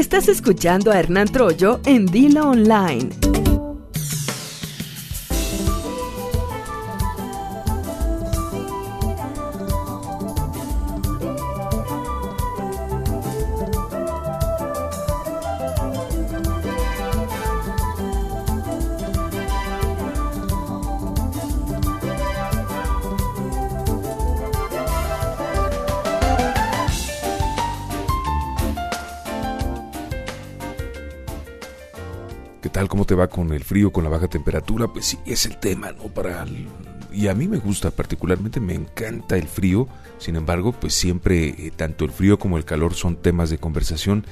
Estás escuchando a Hernán Troyo en Dilo Online. Te va con el frío, con la baja temperatura? Pues sí, es el tema, ¿no? Para y a mí me gusta particularmente, me encanta el frío. Sin embargo, pues siempre eh, tanto el frío como el calor son temas de conversación.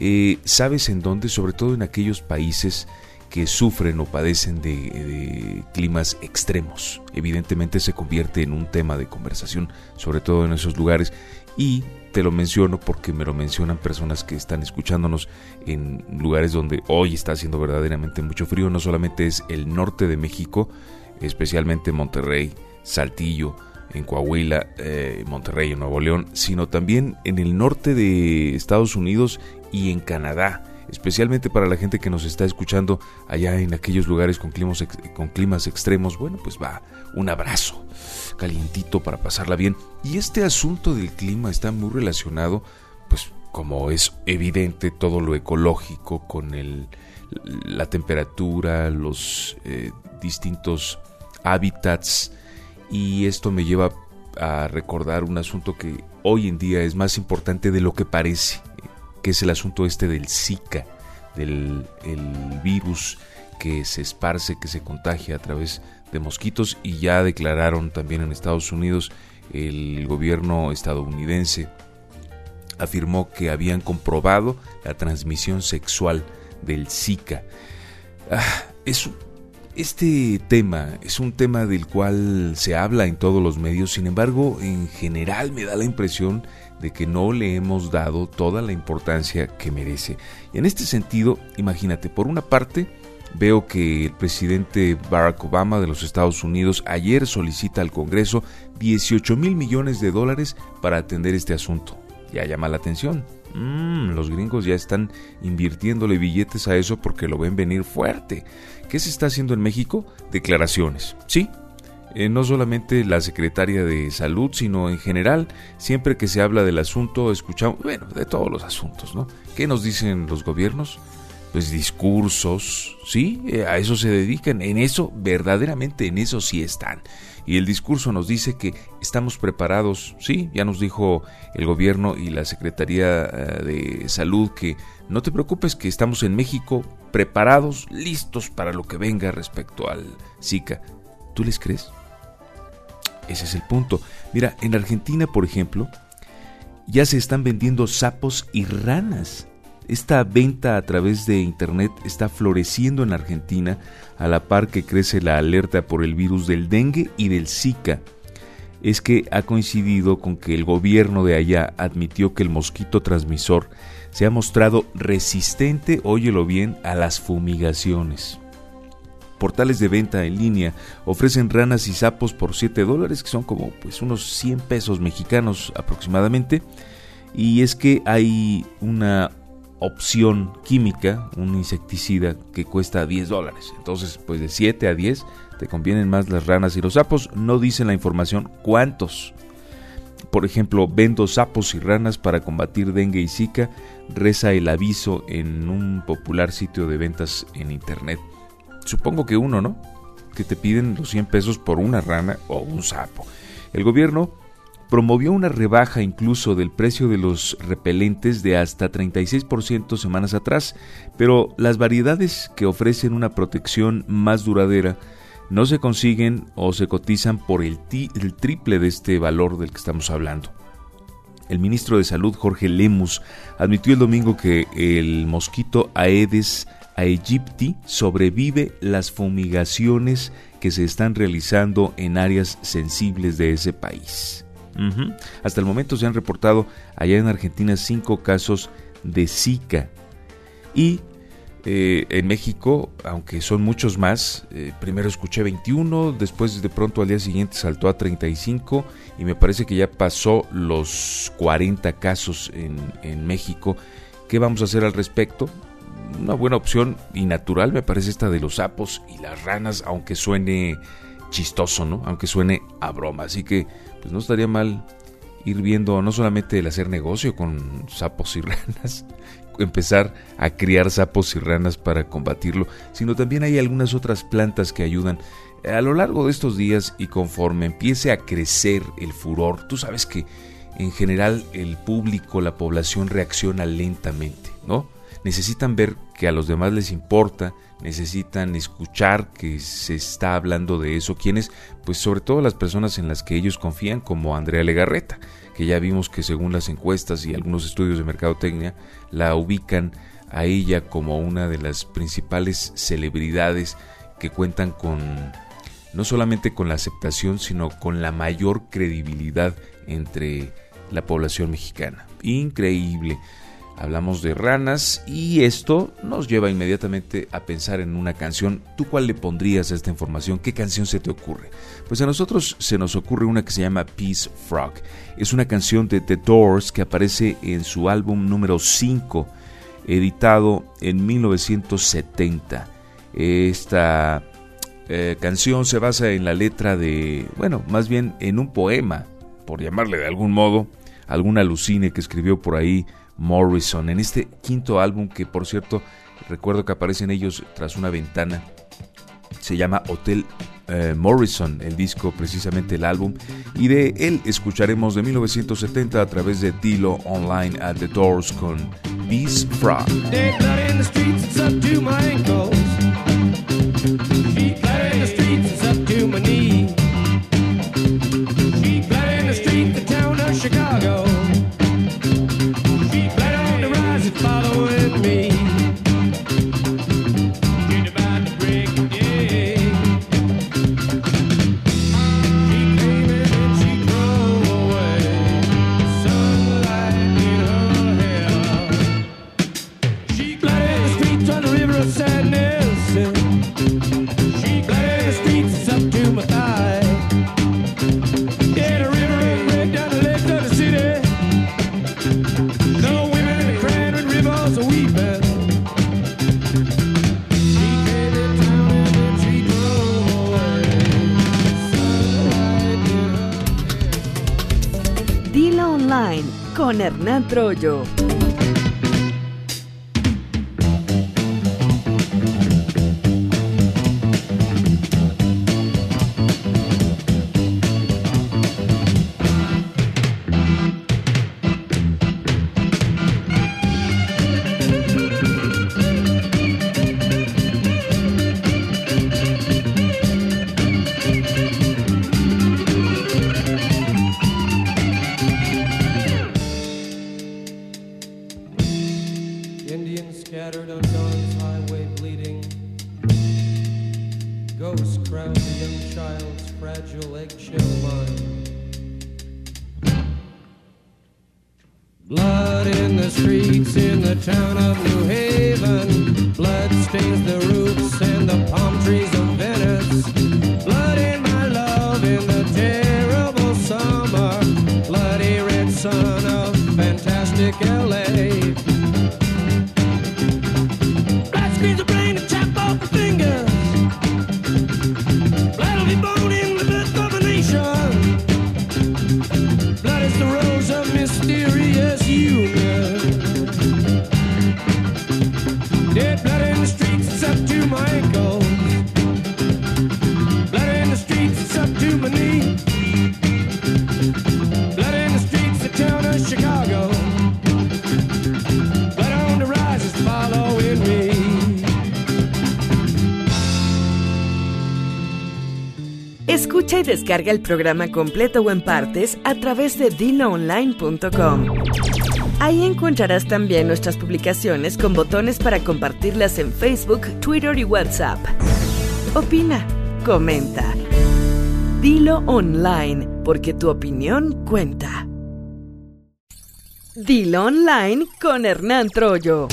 Eh, ¿Sabes en dónde? Sobre todo en aquellos países que sufren o padecen de, climas extremos. Evidentemente se convierte en un tema de conversación, sobre todo en esos lugares. Y te lo menciono porque me lo mencionan personas que están escuchándonos en lugares donde hoy está haciendo verdaderamente mucho frío. No solamente es el norte de México, especialmente Monterrey, Saltillo, en Coahuila, eh, Monterrey, en Nuevo León, sino también en el norte de Estados Unidos y en Canadá especialmente para la gente que nos está escuchando allá en aquellos lugares con climas, con climas extremos, bueno, pues va un abrazo calientito para pasarla bien. Y este asunto del clima está muy relacionado, pues como es evidente, todo lo ecológico con el, la temperatura, los eh, distintos hábitats. Y esto me lleva a recordar un asunto que hoy en día es más importante de lo que parece que es el asunto este del Zika, del el virus que se esparce, que se contagia a través de mosquitos y ya declararon también en Estados Unidos el gobierno estadounidense afirmó que habían comprobado la transmisión sexual del Zika. Ah, este tema es un tema del cual se habla en todos los medios, sin embargo, en general me da la impresión de que no le hemos dado toda la importancia que merece. En este sentido, imagínate, por una parte, veo que el presidente Barack Obama de los Estados Unidos ayer solicita al Congreso 18 mil millones de dólares para atender este asunto. Ya llama la atención. Mm, los gringos ya están invirtiéndole billetes a eso porque lo ven venir fuerte. ¿Qué se está haciendo en México? Declaraciones. Sí, eh, no solamente la secretaria de salud, sino en general, siempre que se habla del asunto, escuchamos, bueno, de todos los asuntos, ¿no? ¿Qué nos dicen los gobiernos? Pues discursos, ¿sí? Eh, a eso se dedican, en eso, verdaderamente en eso sí están. Y el discurso nos dice que estamos preparados, sí, ya nos dijo el gobierno y la Secretaría eh, de Salud que no te preocupes que estamos en México preparados, listos para lo que venga respecto al Zika. ¿Tú les crees? Ese es el punto. Mira, en Argentina, por ejemplo, ya se están vendiendo sapos y ranas. Esta venta a través de Internet está floreciendo en Argentina a la par que crece la alerta por el virus del dengue y del Zika. Es que ha coincidido con que el gobierno de allá admitió que el mosquito transmisor se ha mostrado resistente, óyelo bien, a las fumigaciones portales de venta en línea ofrecen ranas y sapos por 7 dólares, que son como pues unos 100 pesos mexicanos aproximadamente. Y es que hay una opción química, un insecticida que cuesta 10 dólares. Entonces, pues de 7 a 10 te convienen más las ranas y los sapos. No dicen la información cuántos. Por ejemplo, vendo sapos y ranas para combatir dengue y zika, reza el aviso en un popular sitio de ventas en internet supongo que uno, ¿no? Que te piden los 100 pesos por una rana o un sapo. El gobierno promovió una rebaja incluso del precio de los repelentes de hasta 36% semanas atrás, pero las variedades que ofrecen una protección más duradera no se consiguen o se cotizan por el, el triple de este valor del que estamos hablando. El ministro de Salud, Jorge Lemus, admitió el domingo que el mosquito Aedes aegypti sobrevive las fumigaciones que se están realizando en áreas sensibles de ese país. Hasta el momento se han reportado allá en Argentina cinco casos de Zika. Y eh, en México, aunque son muchos más, eh, primero escuché 21, después de pronto al día siguiente saltó a 35 y me parece que ya pasó los 40 casos en, México ¿Qué vamos a hacer al respecto? Una buena opción y natural me parece esta de los sapos y las ranas, aunque suene chistoso, ¿no? Aunque suene a broma. Así que, pues no estaría mal ir viendo no solamente el hacer negocio con sapos y ranas, empezar a criar sapos y ranas para combatirlo, sino también hay algunas otras plantas que ayudan. A lo largo de estos días y conforme empiece a crecer el furor, tú sabes que en general el público, la población reacciona lentamente, ¿no? Necesitan ver que a los demás les importa, necesitan escuchar que se está hablando de eso. ¿Quiénes? Pues sobre todo las personas en las que ellos confían, como Andrea Legarreta, que ya vimos que según las encuestas y algunos estudios de mercadotecnia, la ubican a ella como una de las principales celebridades que cuentan con no solamente con la aceptación, sino con la mayor credibilidad entre la población mexicana. Increíble hablamos de ranas y esto nos lleva inmediatamente a pensar en una canción. ¿Tú cuál le pondrías a esta información? ¿Qué canción se te ocurre? Pues a nosotros se nos ocurre una que se llama Peace Frog. Es una canción de The Doors que aparece en su álbum número 5, editado en 1970. Esta eh, canción se basa en la letra de, bueno, más bien en un poema, por llamarle de algún modo, alguna alucine que escribió por ahí Morrison, en este quinto álbum que por cierto recuerdo que aparecen ellos tras una ventana, se llama Hotel eh, Morrison, el disco precisamente el álbum, y de él escucharemos de 1970 a través de Dilo Online at the Doors con Beast Frog. Troyo. Descarga el programa completo o en partes a través de diloonline.com. Ahí encontrarás también nuestras publicaciones con botones para compartirlas en Facebook, Twitter y WhatsApp. Opina, comenta. Dilo online, porque tu opinión cuenta. Dilo online con Hernán Troyo.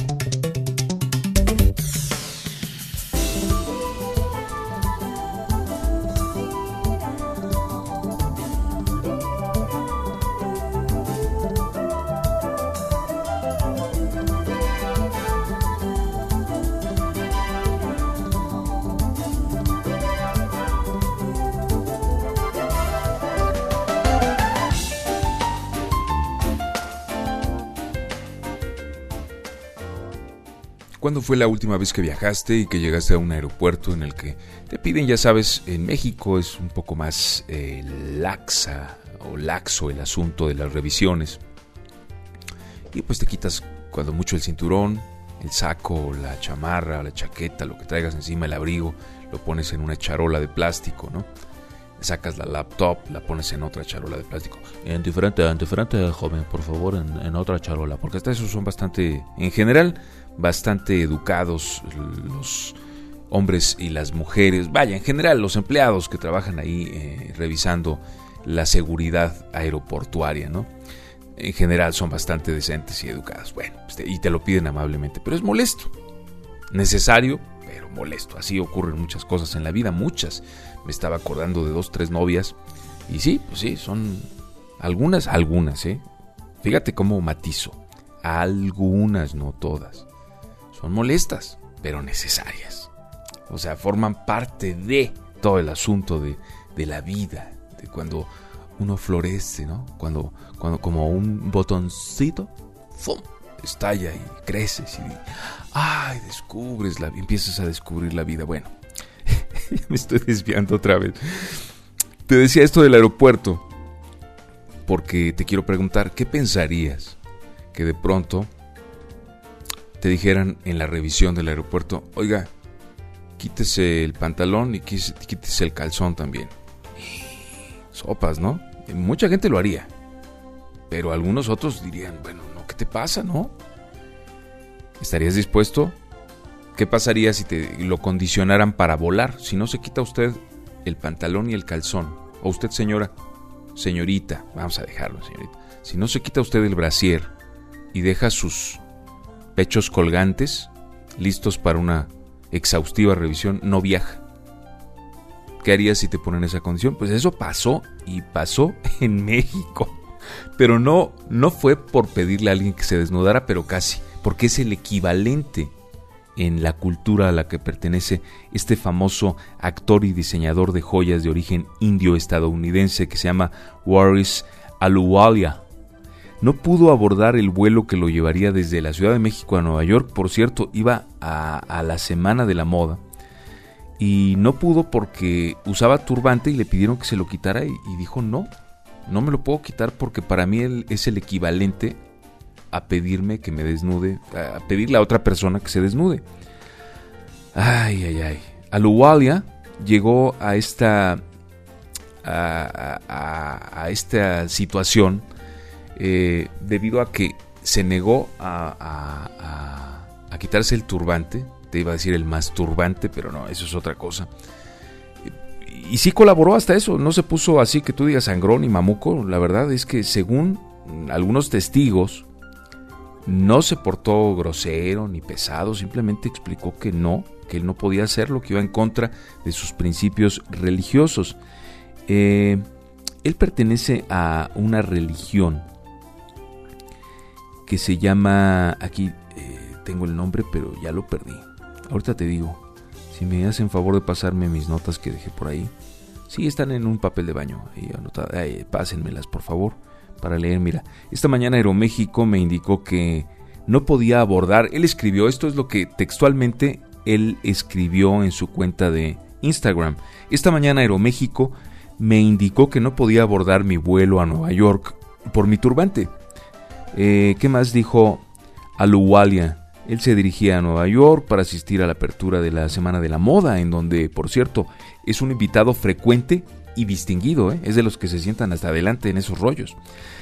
¿Cuándo fue la última vez que viajaste y que llegaste a un aeropuerto en el que te piden, ya sabes, en México es un poco más eh, laxa o laxo el asunto de las revisiones? Y pues te quitas cuando mucho el cinturón, el saco, la chamarra, la chaqueta, lo que traigas encima, el abrigo, lo pones en una charola de plástico, ¿no? Sacas la laptop, la pones en otra charola de plástico. En diferente, en diferente, joven, por favor, en, otra charola. Porque hasta esos son bastante, en general, bastante educados los hombres y las mujeres, vaya, en general los empleados que trabajan ahí eh, revisando la seguridad aeroportuaria, ¿no? En general son bastante decentes y educados, bueno, pues y te lo piden amablemente, pero es molesto, necesario, pero molesto. Así ocurren muchas cosas en la vida, muchas. Me estaba acordando de dos, tres novias, y sí, pues sí, son algunas, algunas, ¿eh? Fíjate cómo matizo, algunas, no todas son molestas, pero necesarias. O sea, forman parte de todo el asunto de, la vida, de cuando uno florece, ¿no? Cuando, cuando como un botoncito, ¡fum! estalla y creces y ay, descubres la empiezas a descubrir la vida. Bueno, me estoy desviando otra vez. Te decía esto del aeropuerto porque te quiero preguntar, ¿qué pensarías que de pronto te dijeran en la revisión del aeropuerto, oiga, quítese el pantalón y quítese el calzón también. Sopas, ¿no? Mucha gente lo haría. Pero algunos otros dirían, bueno, no, ¿qué te pasa, no? ¿Estarías dispuesto? ¿Qué pasaría si te lo condicionaran para volar? Si no se quita usted el pantalón y el calzón. O usted, señora, señorita, vamos a dejarlo, señorita. Si no se quita usted el brasier y deja sus pechos colgantes, listos para una exhaustiva revisión, no viaja. ¿Qué harías si te ponen esa condición? Pues eso pasó y pasó en México. Pero no, no fue por pedirle a alguien que se desnudara, pero casi, porque es el equivalente en la cultura a la que pertenece este famoso actor y diseñador de joyas de origen indio-estadounidense que se llama Waris Aluwalia no pudo abordar el vuelo que lo llevaría desde la Ciudad de México a Nueva York. Por cierto, iba a, la Semana de la Moda. Y no pudo porque usaba turbante y le pidieron que se lo quitara y, dijo no, no me lo puedo quitar porque para mí él es el equivalente a pedirme que me desnude, a pedirle a otra persona que se desnude. Ay, ay, ay. Aluwalia llegó a esta, a esta situación eh, debido a que se negó a, quitarse el turbante, te iba a decir el más turbante, pero no, eso es otra cosa. Y, sí colaboró hasta eso, no se puso así que tú digas sangrón y mamuco, la verdad es que según algunos testigos, no se portó grosero ni pesado, simplemente explicó que no, que él no podía hacerlo, que iba en contra de sus principios religiosos. Eh, él pertenece a una religión que se llama, aquí eh, tengo el nombre, pero ya lo perdí. Ahorita te digo, si me hacen favor de pasarme mis notas que dejé por ahí. Sí, están en un papel de baño, anotadas, pásenmelas por favor para leer. Mira, esta mañana Aeroméxico me indicó que no podía abordar, él escribió, esto es lo que textualmente él escribió en su cuenta de Instagram. Esta mañana Aeroméxico me indicó que no podía abordar mi vuelo a Nueva York por mi turbante. Eh, ¿Qué más dijo Aluwalia? Él se dirigía a Nueva York para asistir a la apertura de la Semana de la Moda, en donde, por cierto, es un invitado frecuente y distinguido, ¿eh? es de los que se sientan hasta adelante en esos rollos.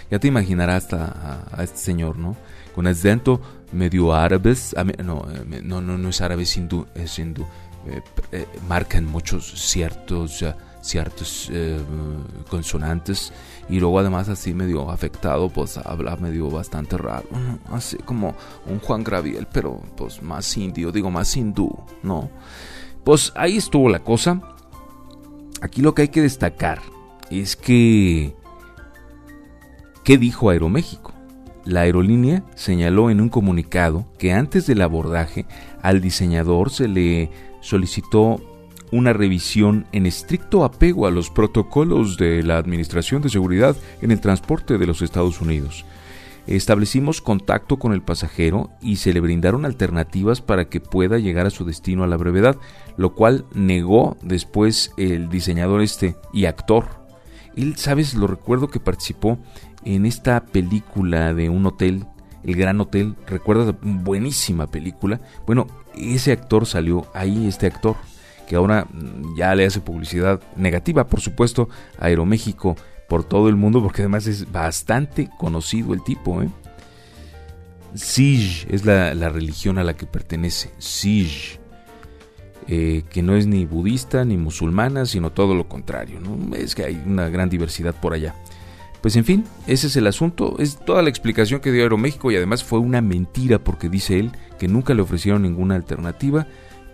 Ya te imaginarás a, este señor, ¿no? Con acento medio árabe, no, eh, no, no, no es árabe, es hindú, es hindú. marcan muchos ciertos, ciertos consonantes y luego además así medio afectado, pues habla medio bastante raro, así como un Juan Graviel, pero pues más indio, digo más hindú, ¿no? Pues ahí estuvo la cosa. Aquí lo que hay que destacar es que... ¿Qué dijo Aeroméxico? La aerolínea señaló en un comunicado que antes del abordaje al diseñador se le solicitó una revisión en estricto apego a los protocolos de la Administración de Seguridad en el Transporte de los Estados Unidos. Establecimos contacto con el pasajero y se le brindaron alternativas para que pueda llegar a su destino a la brevedad, lo cual negó después el diseñador este y actor. Él, sabes, lo recuerdo que participó en esta película de un hotel, El Gran Hotel, recuerdas, buenísima película. Bueno, ese actor salió ahí, este actor, que ahora mm, ya le hace publicidad negativa, por supuesto, a Aeroméxico por todo el mundo, porque además es bastante conocido el tipo. ¿eh? Es la, religión a la que pertenece, Sij, eh, que no es ni budista ni musulmana, sino todo lo contrario. ¿no? Es que hay una gran diversidad por allá. Pues en fin, ese es el asunto, es toda la explicación que dio Aeroméxico y además fue una mentira porque dice él que nunca le ofrecieron ninguna alternativa,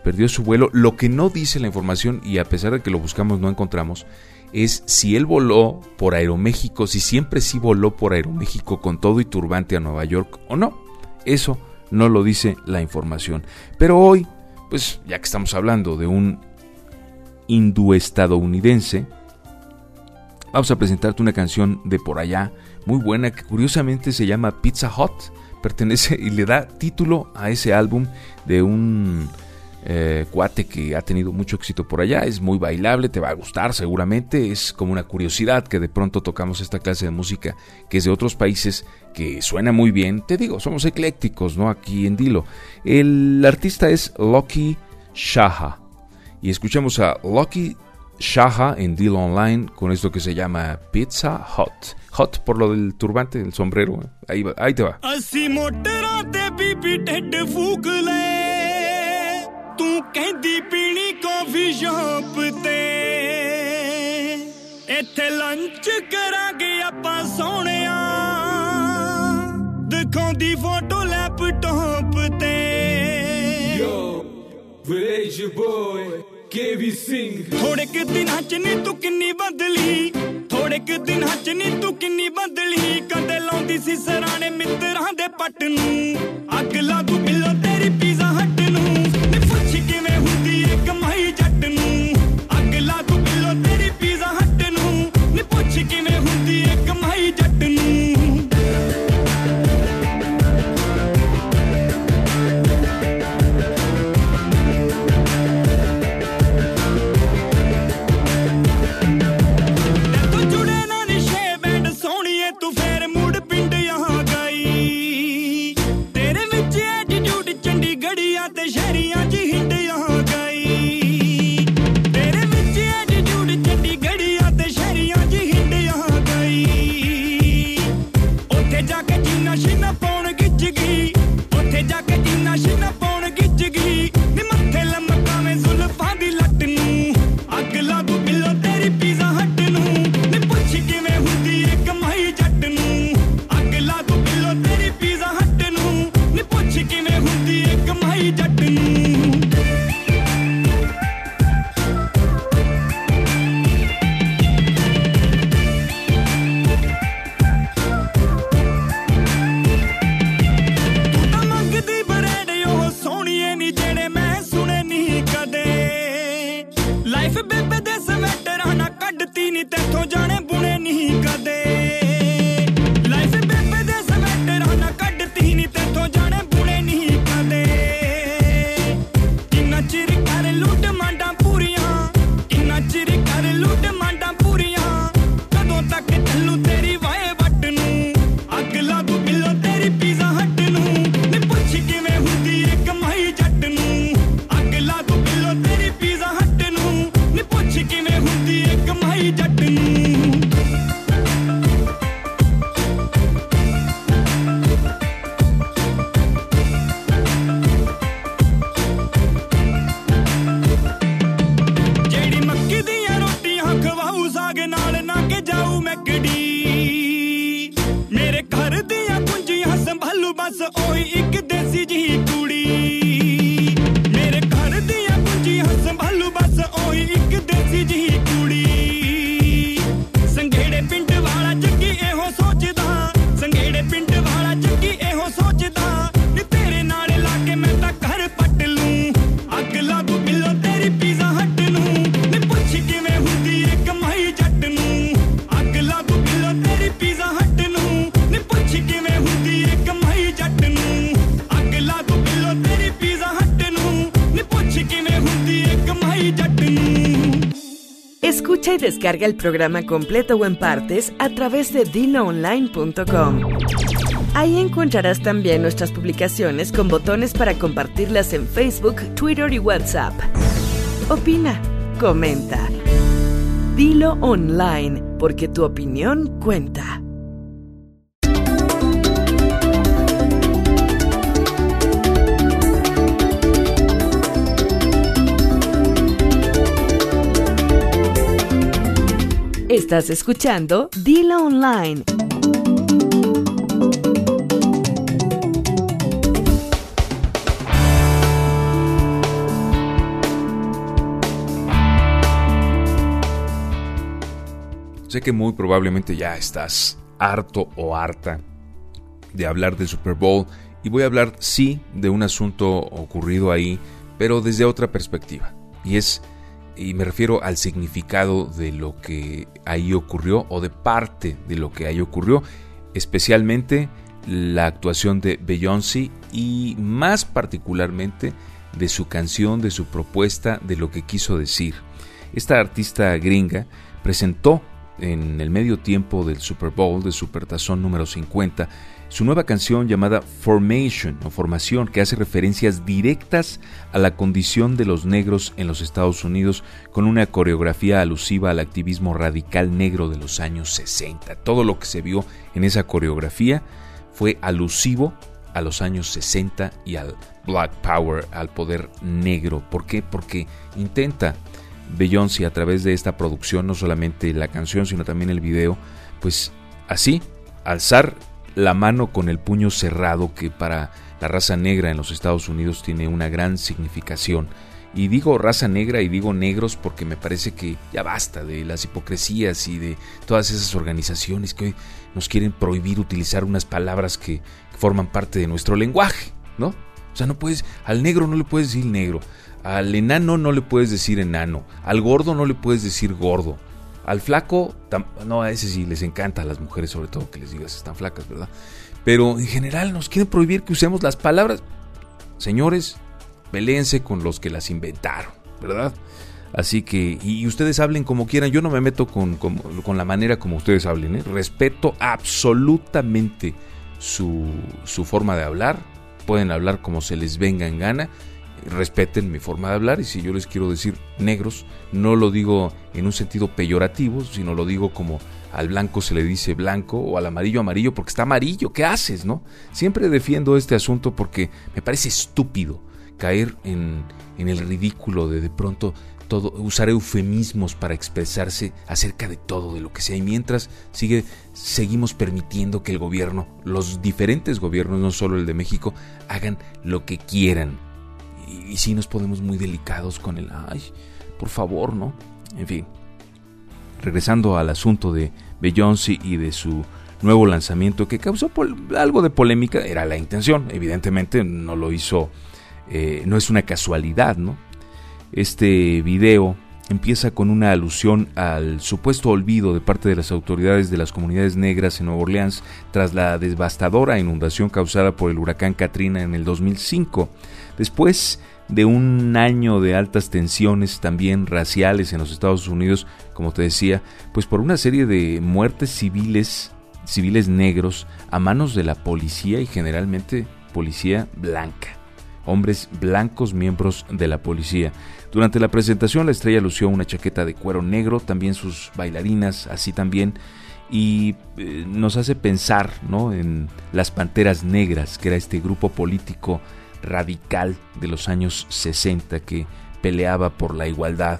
perdió su vuelo. Lo que no dice la información y a pesar de que lo buscamos no encontramos es si él voló por Aeroméxico, si siempre sí voló por Aeroméxico con todo y turbante a Nueva York o no. Eso no lo dice la información. Pero hoy, pues ya que estamos hablando de un hindú estadounidense, vamos a presentarte una canción de por allá, muy buena, que curiosamente se llama Pizza Hut. Pertenece y le da título a ese álbum de un eh, cuate que ha tenido mucho éxito por allá, es muy bailable, te va a gustar seguramente, es como una curiosidad que de pronto tocamos esta clase de música que es de otros países que suena muy bien, te digo, somos eclécticos, ¿no? Aquí en Dilo. El artista es Lucky Shaha y escuchamos a Lucky Shaha en Dilo Online con esto que se llama Pizza Hot. Hot por lo del turbante, del sombrero. Ahí, va, ahí te va. ਤੂੰ ਕਹਿੰਦੀ ਪੀਣੀ ਕਾਫੀ ਸ਼ਾਪ ਤੇ ਇੱਥੇ ਲੰਚ ਕਰਾਂਗੇ ਆਪਾਂ ਸੋਹਣਿਆ ਦਿਖਾਉਂਦੀ photo laptop ਤੇ ਯੋ ਵਿਲੇਜ ਬੋਏ ਕੇਵੀ ਸਿੰਘ ਥੋੜੇ ਕਿ ਦਿਨਾਂ ਚ ਨੀ ਤੂੰ ਕਿੰਨੀ ਬਦਲੀ ਥੋੜੇ ਕਿ ਦਿਨਾਂ ਚ ਨੀ ਤੂੰ ਕਿੰਨੀ ਬਦਲੀ ਕਦੇ ਲਾਉਂਦੀ ਸੀ ਸਰਾਣੇ ਮਿੱਤਰਾਂ ਦੇ ਪੱਟ ਨੂੰ ਅੱਗ ਲਾ ਤੂੰ ਬਿੱਲੋ ਤੇਰੀ pizza day. Descarga el programa completo o en partes a través de diloonline.com. Ahí encontrarás también nuestras publicaciones con botones para compartirlas en Facebook, Twitter y WhatsApp. Opina, comenta. Dilo online, porque tu opinión cuenta. Estás escuchando Dilo Online. Sé que muy probablemente ya estás harto o harta de hablar del Super Bowl y voy a hablar sí de un asunto ocurrido ahí, pero desde otra perspectiva. Y es y me refiero al significado de lo que ahí ocurrió o de parte de lo que ahí ocurrió, especialmente la actuación de Beyoncé y más particularmente de su canción, de su propuesta, de lo que quiso decir. Esta artista gringa presentó en el medio tiempo del Super Bowl de Supertazón número 50 su nueva canción llamada Formation o Formación, que hace referencias directas a la condición de los negros en los Estados Unidos, con una coreografía alusiva al activismo radical negro de los años 60. Todo lo que se vio en esa coreografía fue alusivo a los años 60 y al Black Power, al poder negro. ¿Por qué? Porque intenta Beyoncé a través de esta producción, no solamente la canción, sino también el video, pues así, alzar la mano con el puño cerrado que para la raza negra en los Estados Unidos tiene una gran significación. Y digo raza negra y digo negros porque me parece que ya basta de las hipocresías y de todas esas organizaciones que hoy nos quieren prohibir utilizar unas palabras que forman parte de nuestro lenguaje, ¿no? O sea, no puedes, al negro no le puedes decir negro, al enano no le puedes decir enano, al gordo no le puedes decir gordo, al flaco, no, a ese sí les encanta a las mujeres, sobre todo que les digas están flacas, ¿verdad? Pero en general nos quieren prohibir que usemos las palabras. Señores, peleense con los que las inventaron, ¿verdad? Así que, y ustedes hablen como quieran, yo no me meto con, con, la manera como ustedes hablen, ¿eh? respeto absolutamente su, su forma de hablar, pueden hablar como se les venga en gana, respeten mi forma de hablar y si yo les quiero decir negros, no lo digo en un sentido peyorativo, sino lo digo como al blanco se le dice blanco o al amarillo amarillo porque está amarillo, ¿qué haces, no? Siempre defiendo este asunto porque me parece estúpido caer en, en el ridículo de de pronto todo, usar eufemismos para expresarse acerca de todo, de lo que sea. Y mientras sigue, seguimos permitiendo que el gobierno, los diferentes gobiernos, no solo el de México, hagan lo que quieran y, si nos ponemos muy delicados con el, ay, por favor, ¿no? En fin, regresando al asunto de Beyoncé y de su nuevo lanzamiento que causó algo de polémica, era la intención, evidentemente no lo hizo, eh, no es una casualidad, ¿no? Este video empieza con una alusión al supuesto olvido de parte de las autoridades de las comunidades negras en Nueva Orleans tras la devastadora inundación causada por el huracán Katrina en el 2005. Después de un año de altas tensiones también raciales en los Estados Unidos, como te decía, pues por una serie de muertes civiles, civiles negros a manos de la policía y generalmente policía blanca, hombres blancos miembros de la policía. Durante la presentación la estrella lució una chaqueta de cuero negro, también sus bailarinas, así también y eh, nos hace pensar ¿no? en las Panteras Negras, que era este grupo político radical de los años 60 que peleaba por la igualdad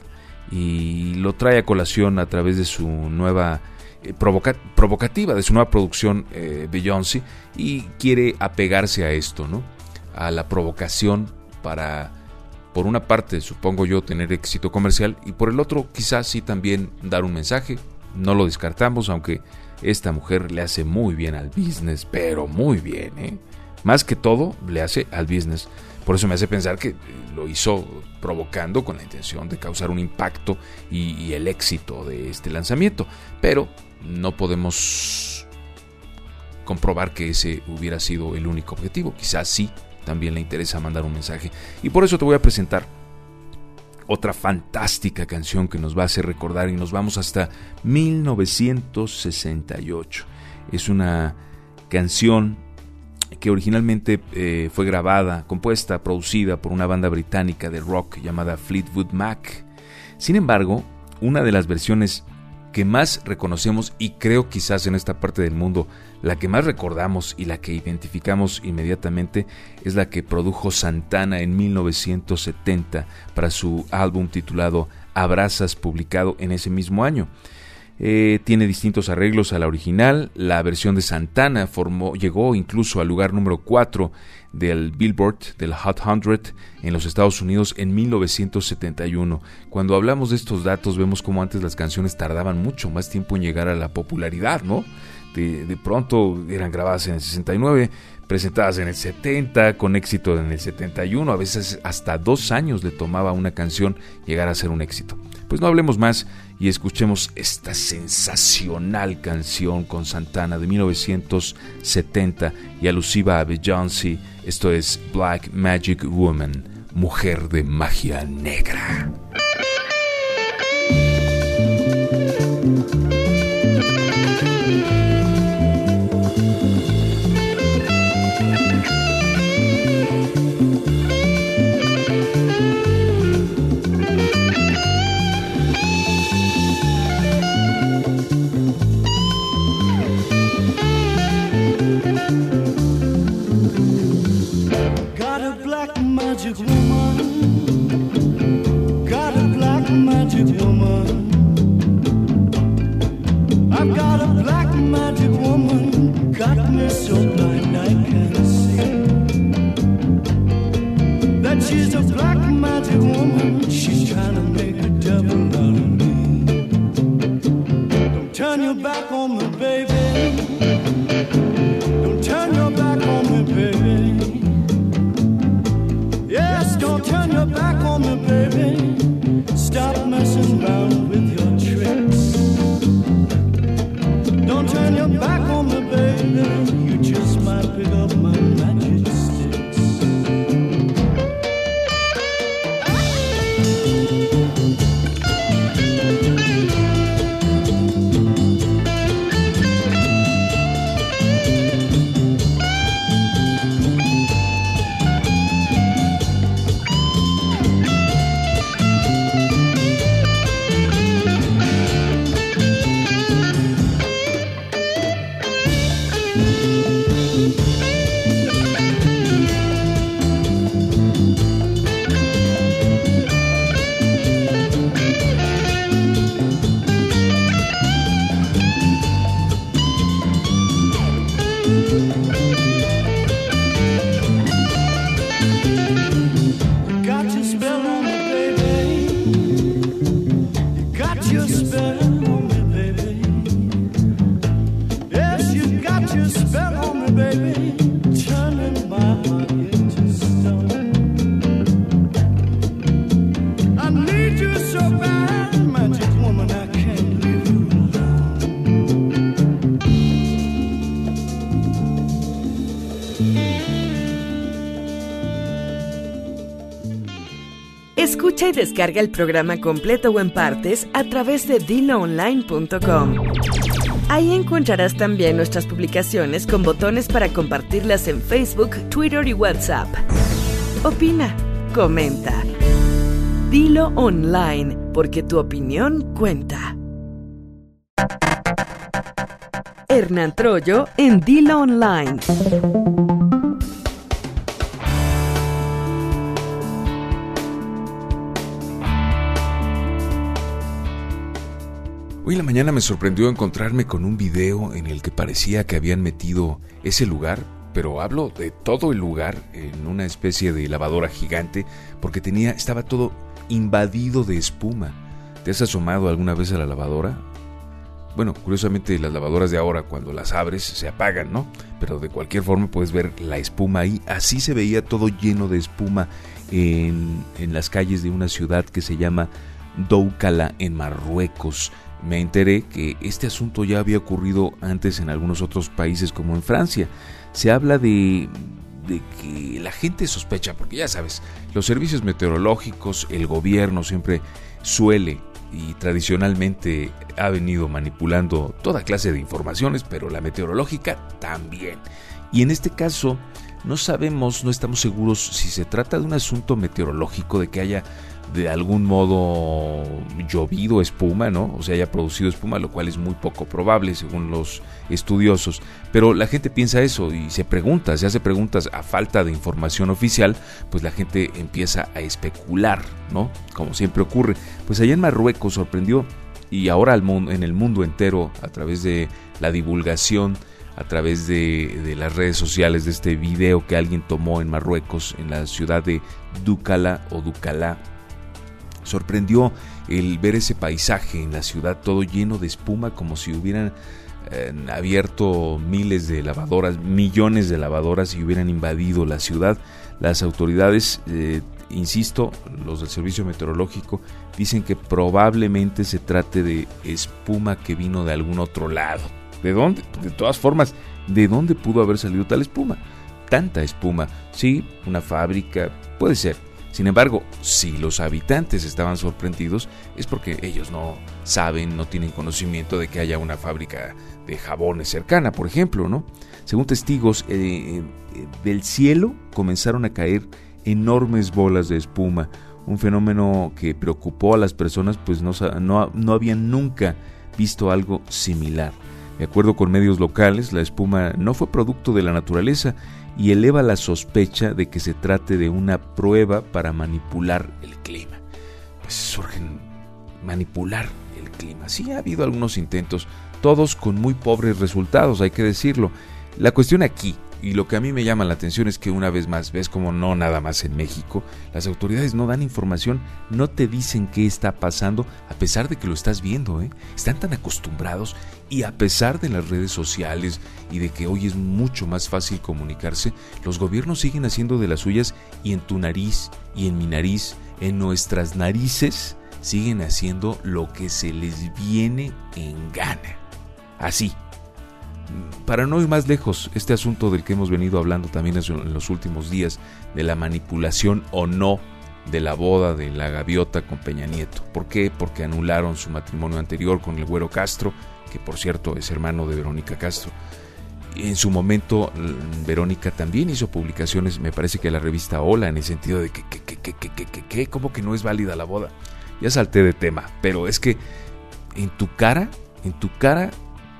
y lo trae a colación a través de su nueva eh, provocativa, de su nueva producción eh, Beyoncé y quiere apegarse a esto, ¿no? A la provocación para, por una parte, supongo yo, tener éxito comercial y por el otro, quizás sí también dar un mensaje. No lo descartamos, aunque esta mujer le hace muy bien al business, pero muy bien, ¿eh? Más que todo le hace al business. Por eso me hace pensar que lo hizo provocando con la intención de causar un impacto y, el éxito de este lanzamiento. Pero no podemos comprobar que ese hubiera sido el único objetivo. Quizás sí, también le interesa mandar un mensaje. Y por eso te voy a presentar otra fantástica canción que nos va a hacer recordar y nos vamos hasta 1968. Es una canción que originalmente eh, fue grabada, compuesta, producida por una banda británica de rock llamada Fleetwood Mac. Sin embargo, una de las versiones que más reconocemos y creo quizás en esta parte del mundo la que más recordamos y la que identificamos inmediatamente es la que produjo Santana en 1970 para su álbum titulado Abrazas publicado en ese mismo año. Eh, tiene distintos arreglos a la original. La versión de Santana llegó incluso al lugar número 4 del Billboard, del Hot 100 en los Estados Unidos en 1971. Cuando hablamos de estos datos vemos como antes las canciones tardaban mucho más tiempo en llegar a la popularidad, ¿no? De, de pronto eran grabadas en el 69, presentadas en el 70, con éxito en el 71, a veces hasta dos años le tomaba una canción llegar a ser un éxito. Pues no hablemos más y escuchemos esta sensacional canción con Santana de 1970 y alusiva a Beyoncé. Esto es Black Magic Woman, mujer de magia negra. Descarga el programa completo o en partes a través de diloonline.com. Ahí encontrarás también nuestras publicaciones con botones para compartirlas en Facebook, Twitter y WhatsApp. Opina, comenta. Dilo online, porque tu opinión cuenta. Hernán Troyo en Dilo Online. La mañana me sorprendió encontrarme con un video en el que parecía que habían metido ese lugar, pero hablo de todo el lugar en una especie de lavadora gigante porque tenía estaba todo invadido de espuma. ¿Te has asomado alguna vez a la lavadora? Bueno, curiosamente las lavadoras de ahora cuando las abres se apagan, ¿no? Pero de cualquier forma puedes ver la espuma ahí. Así se veía todo lleno de espuma en, en las calles de una ciudad que se llama Doukala en Marruecos me enteré que este asunto ya había ocurrido antes en algunos otros países como en Francia. Se habla de de que la gente sospecha, porque ya sabes, los servicios meteorológicos, el gobierno siempre suele y tradicionalmente ha venido manipulando toda clase de informaciones, pero la meteorológica también. Y en este caso no sabemos, no estamos seguros si se trata de un asunto meteorológico, de que haya de algún modo llovido espuma, ¿no? O sea, haya producido espuma, lo cual es muy poco probable según los estudiosos. Pero la gente piensa eso y se pregunta, se hace preguntas a falta de información oficial, pues la gente empieza a especular, ¿no? Como siempre ocurre. Pues allá en Marruecos sorprendió y ahora en el mundo entero a través de la divulgación a través de, de, las redes sociales de este video que alguien tomó en Marruecos, en la ciudad de Ducala o Ducalá, Sorprendió el ver ese paisaje en la ciudad todo lleno de espuma como si hubieran eh, abierto miles de lavadoras, millones de lavadoras y hubieran invadido la ciudad. Las autoridades, eh, insisto, los del servicio meteorológico, dicen que probablemente se trate de espuma que vino de algún otro lado. ¿De dónde? De todas formas, ¿de dónde pudo haber salido tal espuma? Tanta espuma. Sí, una fábrica, puede ser sin embargo, si los habitantes estaban sorprendidos es porque ellos no saben, no tienen conocimiento de que haya una fábrica de jabones cercana, por ejemplo, ¿no? Según testigos, eh, eh, del cielo comenzaron a caer enormes bolas de espuma, un fenómeno que preocupó a las personas pues no, no, no habían nunca visto algo similar. De acuerdo con medios locales, la espuma no fue producto de la naturaleza y eleva la sospecha de que se trate de una prueba para manipular el clima. Pues surgen manipular el clima. Sí ha habido algunos intentos, todos con muy pobres resultados, hay que decirlo. La cuestión aquí y lo que a mí me llama la atención es que una vez más, ves como no nada más en México, las autoridades no dan información, no te dicen qué está pasando, a pesar de que lo estás viendo, ¿eh? Están tan acostumbrados y a pesar de las redes sociales y de que hoy es mucho más fácil comunicarse, los gobiernos siguen haciendo de las suyas y en tu nariz y en mi nariz, en nuestras narices, siguen haciendo lo que se les viene en gana. Así, para no ir más lejos, este asunto del que hemos venido hablando también en los últimos días, de la manipulación o no de la boda de la gaviota con Peña Nieto. ¿Por qué? Porque anularon su matrimonio anterior con el güero Castro, que por cierto es hermano de Verónica Castro. En su momento, Verónica también hizo publicaciones, me parece que la revista Hola, en el sentido de que, que, que, que, que, que, que, ¿cómo que no es válida la boda? Ya salté de tema, pero es que en tu cara, en tu cara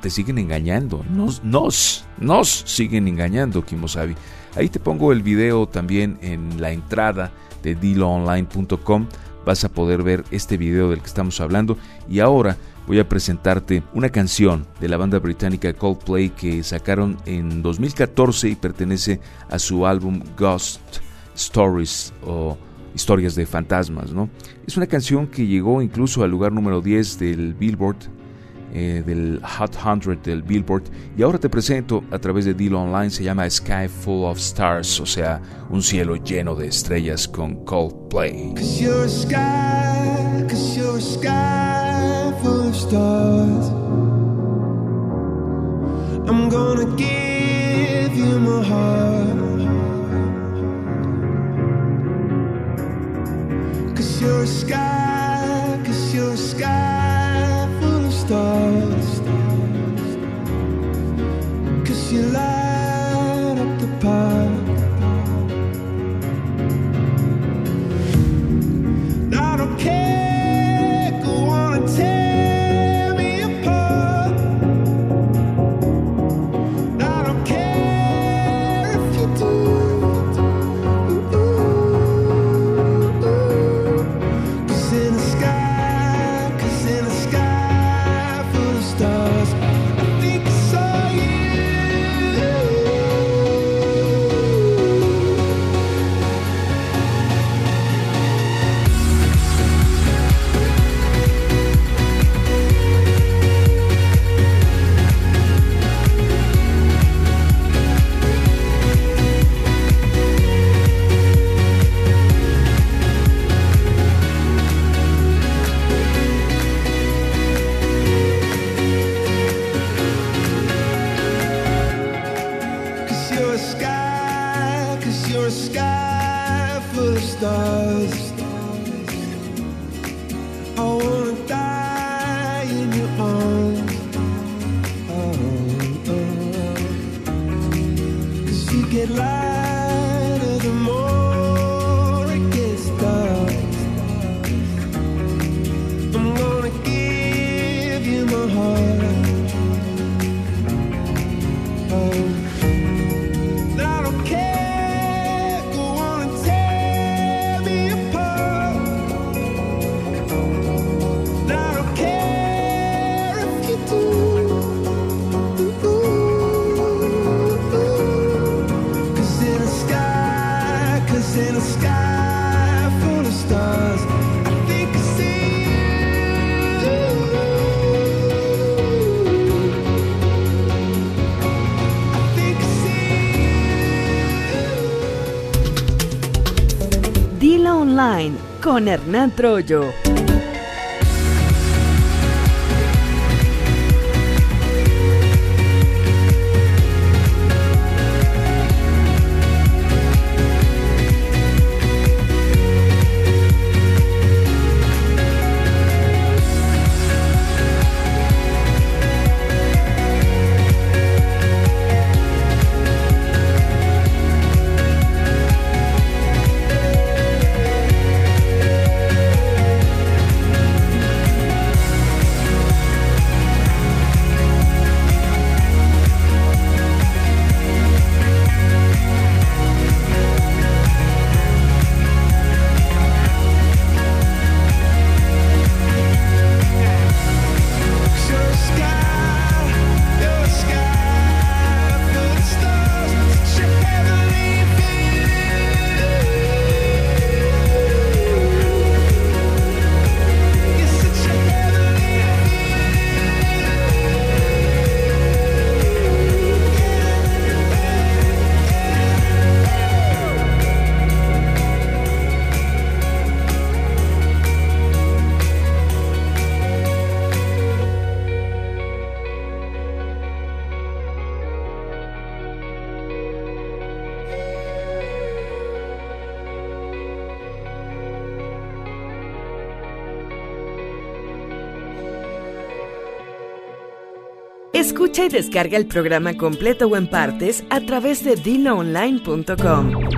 te siguen engañando. Nos, nos, nos siguen engañando, Kimosabi. Ahí te pongo el video también en la entrada de diloonline.com. Vas a poder ver este video del que estamos hablando. Y ahora voy a presentarte una canción de la banda británica Coldplay que sacaron en 2014 y pertenece a su álbum Ghost Stories o historias de fantasmas, ¿no? Es una canción que llegó incluso al lugar número 10 del Billboard eh, del Hot 100 del Billboard. Y ahora te presento a través de Deal Online, se llama Sky Full of Stars, o sea, un cielo lleno de estrellas con Coldplay. Stars. I'm gonna give you my heart. Cause you're a sky, cause you're a sky. Full of stars Cause you light con Hernán Troyo. Escucha y descarga el programa completo o en partes a través de diloonline.com.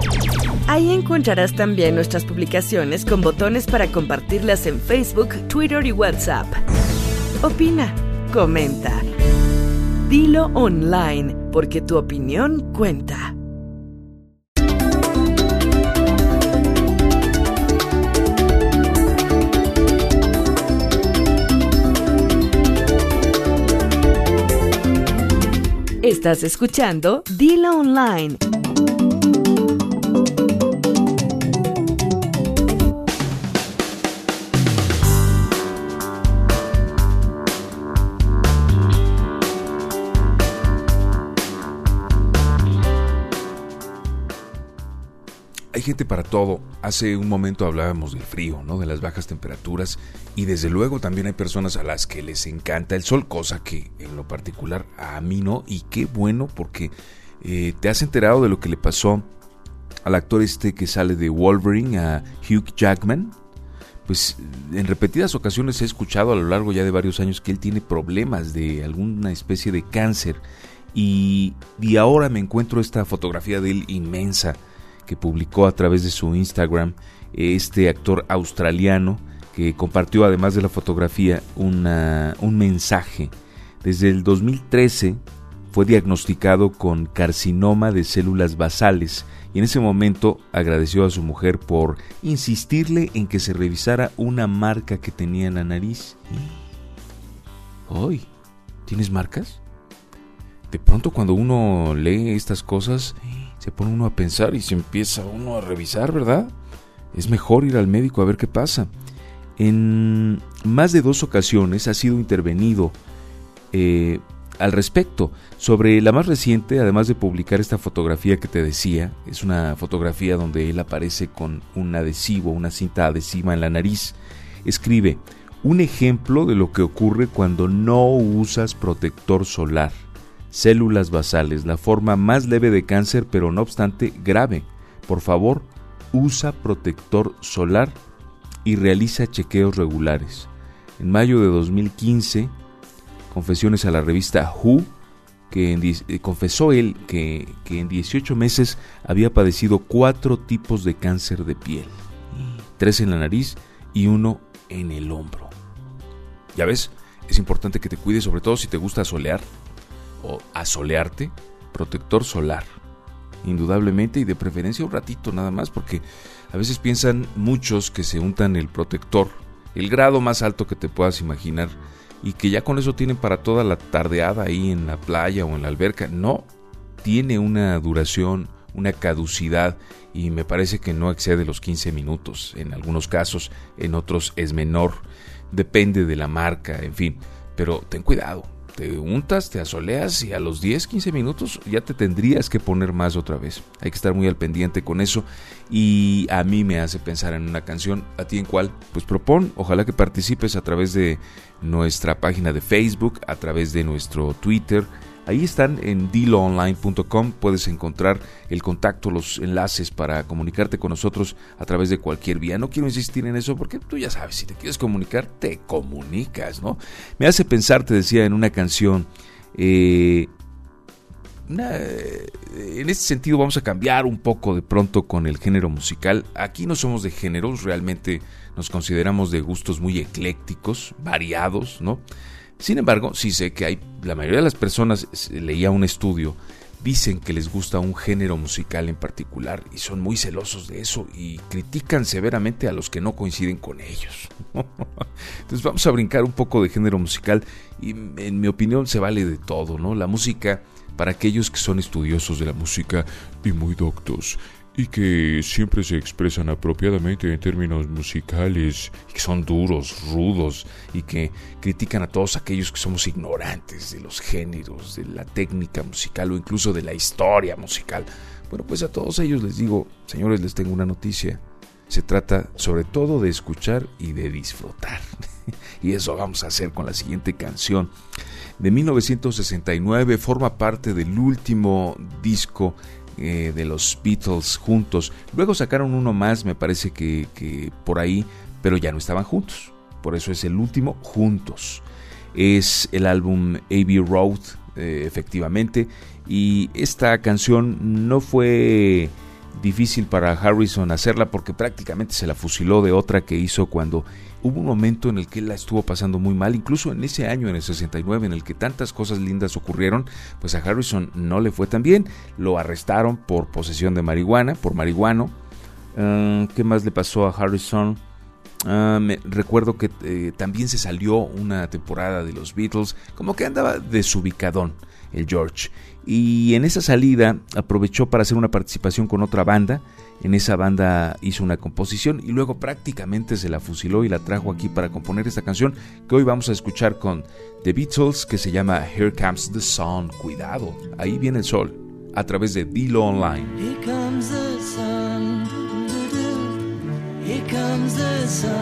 Ahí encontrarás también nuestras publicaciones con botones para compartirlas en Facebook, Twitter y WhatsApp. Opina, comenta. Dilo online, porque tu opinión cuenta. Estás escuchando Dilo Online. Gente para todo. Hace un momento hablábamos del frío, ¿no? De las bajas temperaturas. Y desde luego también hay personas a las que les encanta el sol, cosa que en lo particular a mí no. Y qué bueno porque eh, te has enterado de lo que le pasó al actor este que sale de Wolverine, a Hugh Jackman. Pues en repetidas ocasiones he escuchado a lo largo ya de varios años que él tiene problemas de alguna especie de cáncer. Y, y ahora me encuentro esta fotografía de él inmensa que publicó a través de su Instagram este actor australiano que compartió además de la fotografía una, un mensaje. Desde el 2013 fue diagnosticado con carcinoma de células basales y en ese momento agradeció a su mujer por insistirle en que se revisara una marca que tenía en la nariz. ¡Ay! ¿Tienes marcas? De pronto cuando uno lee estas cosas se pone uno a pensar y se empieza uno a revisar, ¿verdad? Es mejor ir al médico a ver qué pasa. En más de dos ocasiones ha sido intervenido eh, al respecto. Sobre la más reciente, además de publicar esta fotografía que te decía, es una fotografía donde él aparece con un adhesivo, una cinta adhesiva en la nariz. Escribe, un ejemplo de lo que ocurre cuando no usas protector solar. Células basales, la forma más leve de cáncer, pero no obstante grave. por favor, usa protector solar y realiza chequeos regulares. En mayo de 2015, confesiones a la revista Who, que eh, confesó él que, que en 18 meses había padecido cuatro tipos de cáncer de piel, tres en la nariz y uno en el hombro. Ya ves, es importante que te cuides, sobre todo si te gusta solear o asolearte, protector solar. Indudablemente y de preferencia un ratito nada más, porque a veces piensan muchos que se untan el protector, el grado más alto que te puedas imaginar, y que ya con eso tienen para toda la tardeada ahí en la playa o en la alberca. No, tiene una duración, una caducidad y me parece que no excede los 15 minutos en algunos casos, en otros es menor, depende de la marca, en fin, pero ten cuidado, te untas, te asoleas y a los 10, 15 minutos ya te tendrías que poner más otra vez. Hay que estar muy al pendiente con eso. Y a mí me hace pensar en una canción, a ti en cuál, pues propon, ojalá que participes a través de nuestra página de Facebook, a través de nuestro Twitter, Ahí están en diloonline.com, puedes encontrar el contacto, los enlaces para comunicarte con nosotros a través de cualquier vía. No quiero insistir en eso porque tú ya sabes, si te quieres comunicar, te comunicas, ¿no? Me hace pensar, te decía, en una canción. Eh, en este sentido vamos a cambiar un poco de pronto con el género musical. Aquí no somos de géneros, realmente nos consideramos de gustos muy eclécticos, variados, ¿no? Sin embargo, sí sé que hay, la mayoría de las personas, leía un estudio, dicen que les gusta un género musical en particular y son muy celosos de eso y critican severamente a los que no coinciden con ellos. Entonces vamos a brincar un poco de género musical y en mi opinión se vale de todo, ¿no? La música para aquellos que son estudiosos de la música y muy doctos y que siempre se expresan apropiadamente en términos musicales, y que son duros, rudos y que critican a todos aquellos que somos ignorantes de los géneros, de la técnica musical o incluso de la historia musical. Bueno, pues a todos ellos les digo, señores, les tengo una noticia. Se trata sobre todo de escuchar y de disfrutar. y eso vamos a hacer con la siguiente canción. De 1969 forma parte del último disco eh, de los Beatles juntos. Luego sacaron uno más, me parece que, por ahí, pero ya no estaban juntos. Por eso es el último juntos. Es el álbum Abbey Road, eh, efectivamente. Y esta canción no fue difícil para Harrison hacerla porque prácticamente se la fusiló de otra que hizo cuando hubo un momento en el que él la estuvo pasando muy mal, incluso en ese año, en el 69, en el que tantas cosas lindas ocurrieron, pues a Harrison no le fue tan bien. Lo arrestaron por posesión de marihuana, por marihuano. Ah, ¿Qué más le pasó a Harrison? Ah, me, recuerdo que eh, también se salió una temporada de los Beatles, como que andaba desubicadón el George. Y en esa salida aprovechó para hacer una participación con otra banda. En esa banda hizo una composición y luego prácticamente se la fusiló y la trajo aquí para componer esta canción que hoy vamos a escuchar con The Beatles que se llama Here Comes the Sun. Cuidado, ahí viene el sol a través de Dilo Online. Here comes the sun. Here comes the sun.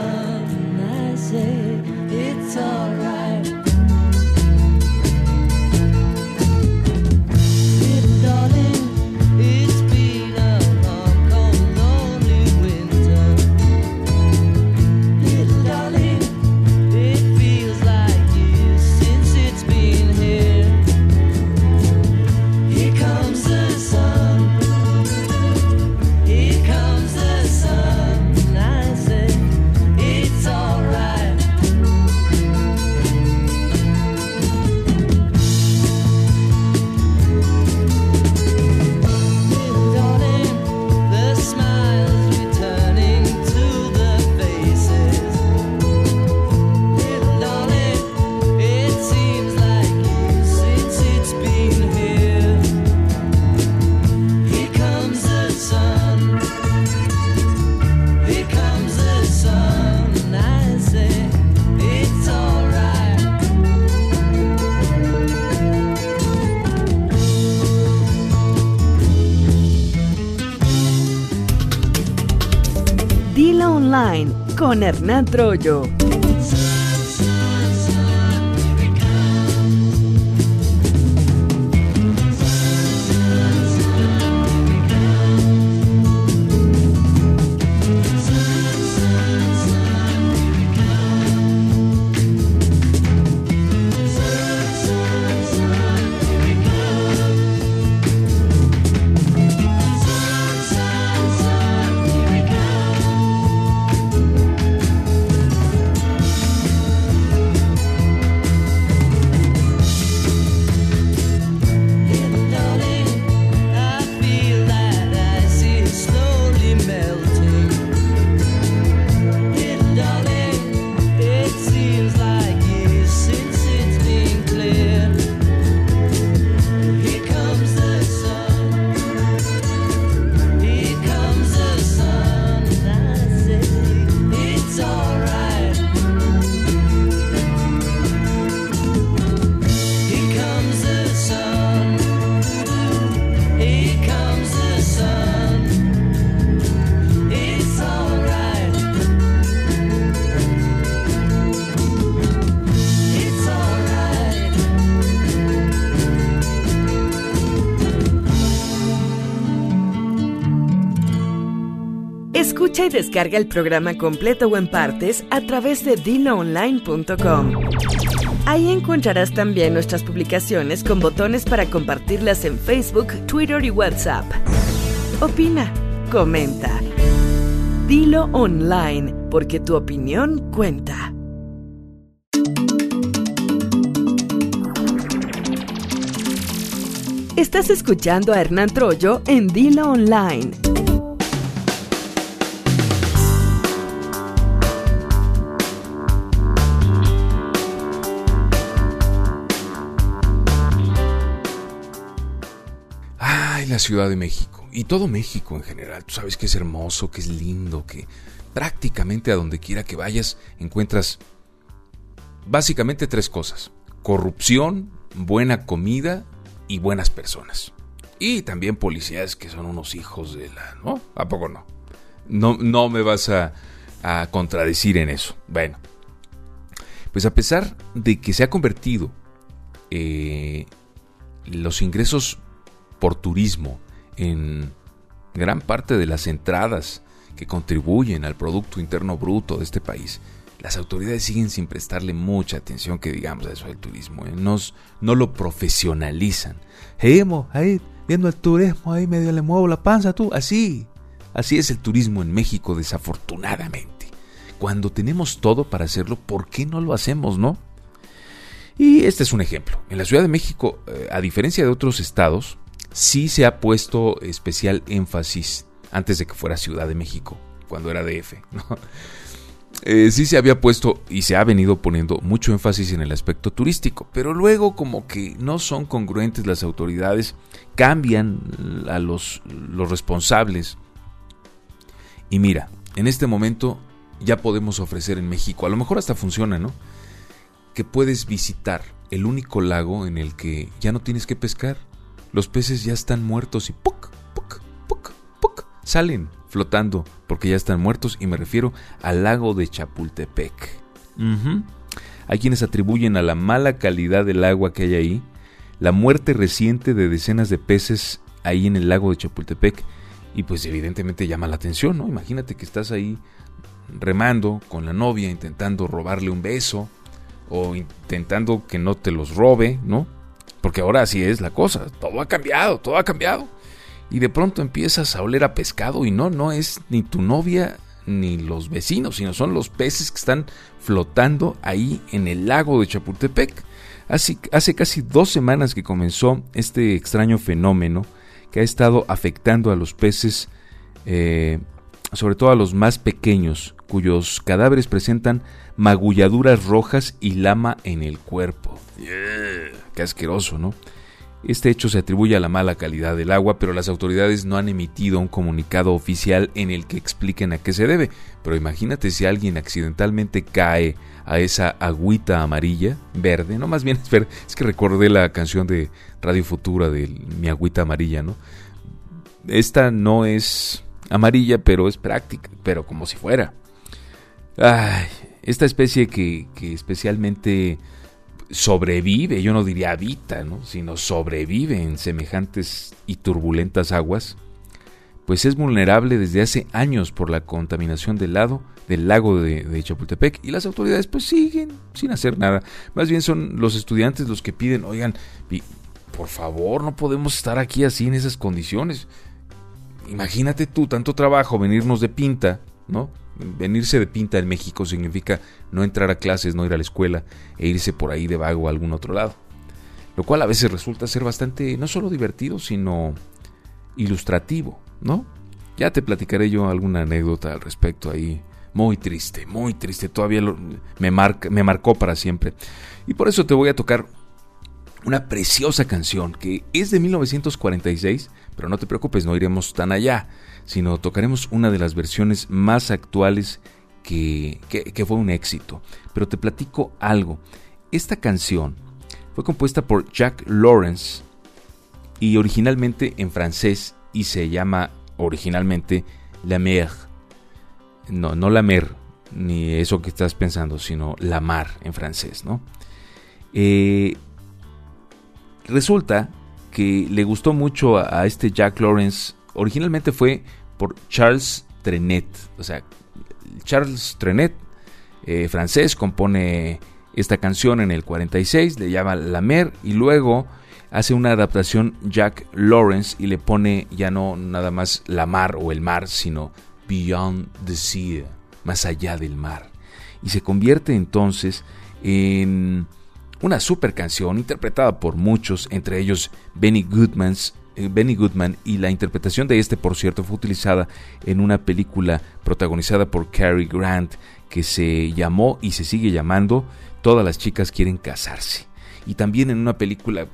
I say it's alright. Con Hernán Troyo. Descarga el programa completo o en partes a través de dinoonline.com. Ahí encontrarás también nuestras publicaciones con botones para compartirlas en Facebook, Twitter y WhatsApp. Opina, comenta. Dilo online, porque tu opinión cuenta. Estás escuchando a Hernán Troyo en Dilo Online. La Ciudad de México. Y todo México en general. Tú sabes que es hermoso, que es lindo, que prácticamente a donde quiera que vayas encuentras básicamente tres cosas. Corrupción, buena comida y buenas personas. Y también policías que son unos hijos de la... ¿No? ¿A poco no? No, no me vas a, contradecir en eso. Bueno. Pues a pesar de que se ha convertido eh, los ingresos por turismo en gran parte de las entradas que contribuyen al Producto Interno Bruto de este país, las autoridades siguen sin prestarle mucha atención que digamos a eso del turismo. ¿eh? no lo profesionalizan. Seguimos ahí viendo el turismo, ahí medio le muevo la panza tú, así. Así es el turismo en México, desafortunadamente. Cuando tenemos todo para hacerlo, ¿por qué no lo hacemos, no? Y este es un ejemplo. En la Ciudad de México, eh, a diferencia de otros estados, sí se ha puesto especial énfasis antes de que fuera Ciudad de México, cuando era DF. Eh, sí se había puesto y se ha venido poniendo mucho énfasis en el aspecto turístico, pero luego como que no son congruentes las autoridades, cambian a los, los responsables. Y mira, en este momento ya podemos ofrecer en México, a lo mejor hasta funciona, ¿no? Que puedes visitar el único lago en el que ya no tienes que pescar. Los peces ya están muertos y ¡puc! ¡puc! ¡puc! ¡puc! salen flotando porque ya están muertos y me refiero al lago de Chapultepec. Hay quienes atribuyen a la mala calidad del agua que hay ahí la muerte reciente de decenas de peces ahí en el lago de Chapultepec y pues evidentemente llama la atención, ¿no? Imagínate que estás ahí remando con la novia intentando robarle un beso o intentando que no te los robe, ¿no? Porque ahora así es la cosa, todo ha cambiado, todo ha cambiado y de pronto empiezas a oler a pescado y no, no es ni tu novia ni los vecinos, sino son los peces que están flotando ahí en el lago de Chapultepec. Hace, hace casi dos semanas que comenzó este extraño fenómeno que ha estado afectando a los peces, eh, sobre todo a los más pequeños, cuyos cadáveres presentan magulladuras rojas y lama en el cuerpo. Qué asqueroso, ¿no? Este hecho se atribuye a la mala calidad del agua, pero las autoridades no han emitido un comunicado oficial en el que expliquen a qué se debe. Pero imagínate si alguien accidentalmente cae a esa agüita amarilla, verde, no más bien es verde, es que recordé la canción de Radio Futura de Mi agüita amarilla, ¿no? Esta no es amarilla, pero es práctica, pero como si fuera. Ay, esta especie que, que especialmente sobrevive, yo no diría habita, ¿no? sino sobrevive en semejantes y turbulentas aguas, pues es vulnerable desde hace años por la contaminación del, lado, del lago de, Chapultepec y las autoridades pues siguen sin hacer nada. Más bien son los estudiantes los que piden, oigan, por favor, no podemos estar aquí así en esas condiciones. Imagínate tú, tanto trabajo, venirnos de pinta, ¿no? Venirse de pinta en México significa no entrar a clases, no ir a la escuela e irse por ahí de vago a algún otro lado. Lo cual a veces resulta ser bastante, no solo divertido, sino ilustrativo, ¿no? Ya te platicaré yo alguna anécdota al respecto ahí. Muy triste, muy triste. Todavía me, me marcó para siempre. Y por eso te voy a tocar una preciosa canción que es de 1946, pero no te preocupes, no iremos tan allá sino tocaremos una de las versiones más actuales que, fue un éxito. Pero te platico algo. Esta canción fue compuesta por Jack Lawrence y originalmente en francés y se llama originalmente La Mer. No, no La Mer, ni eso que estás pensando, sino La Mar en francés, ¿no? Eh, resulta que le gustó mucho a este Jack Lawrence originalmente fue por Charles Trenet. O sea, Charles Trenet, eh, francés, compone esta canción en el 46, le llama La Mer y luego hace una adaptación Jack Lawrence y le pone ya no nada más la mar o el mar, sino Beyond the Sea, más allá del mar. Y se convierte entonces en una super canción interpretada por muchos, entre ellos Benny eh, Benny Goodman y la interpretación de este, por cierto, fue utilizada en una película protagonizada por Cary Grant que se llamó y se sigue llamando Todas las chicas quieren casarse. Y también en una película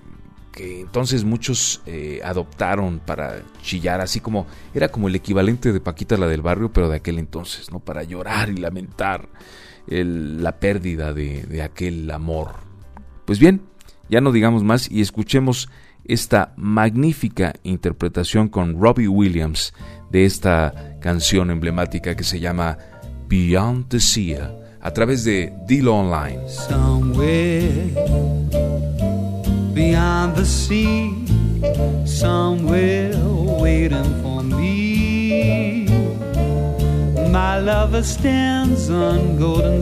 que entonces muchos eh, adoptaron para chillar, así como era como el equivalente de Paquita la del barrio, pero de aquel entonces, ¿no? Para llorar y lamentar la pérdida de aquel amor. Pues bien, ya no digamos más y escuchemos esta magnífica interpretación con Robbie Williams de esta canción emblemática que se llama Beyond the Sea a través de Dilo Online. Somewhere somewhere waiting for me. My lover stands on golden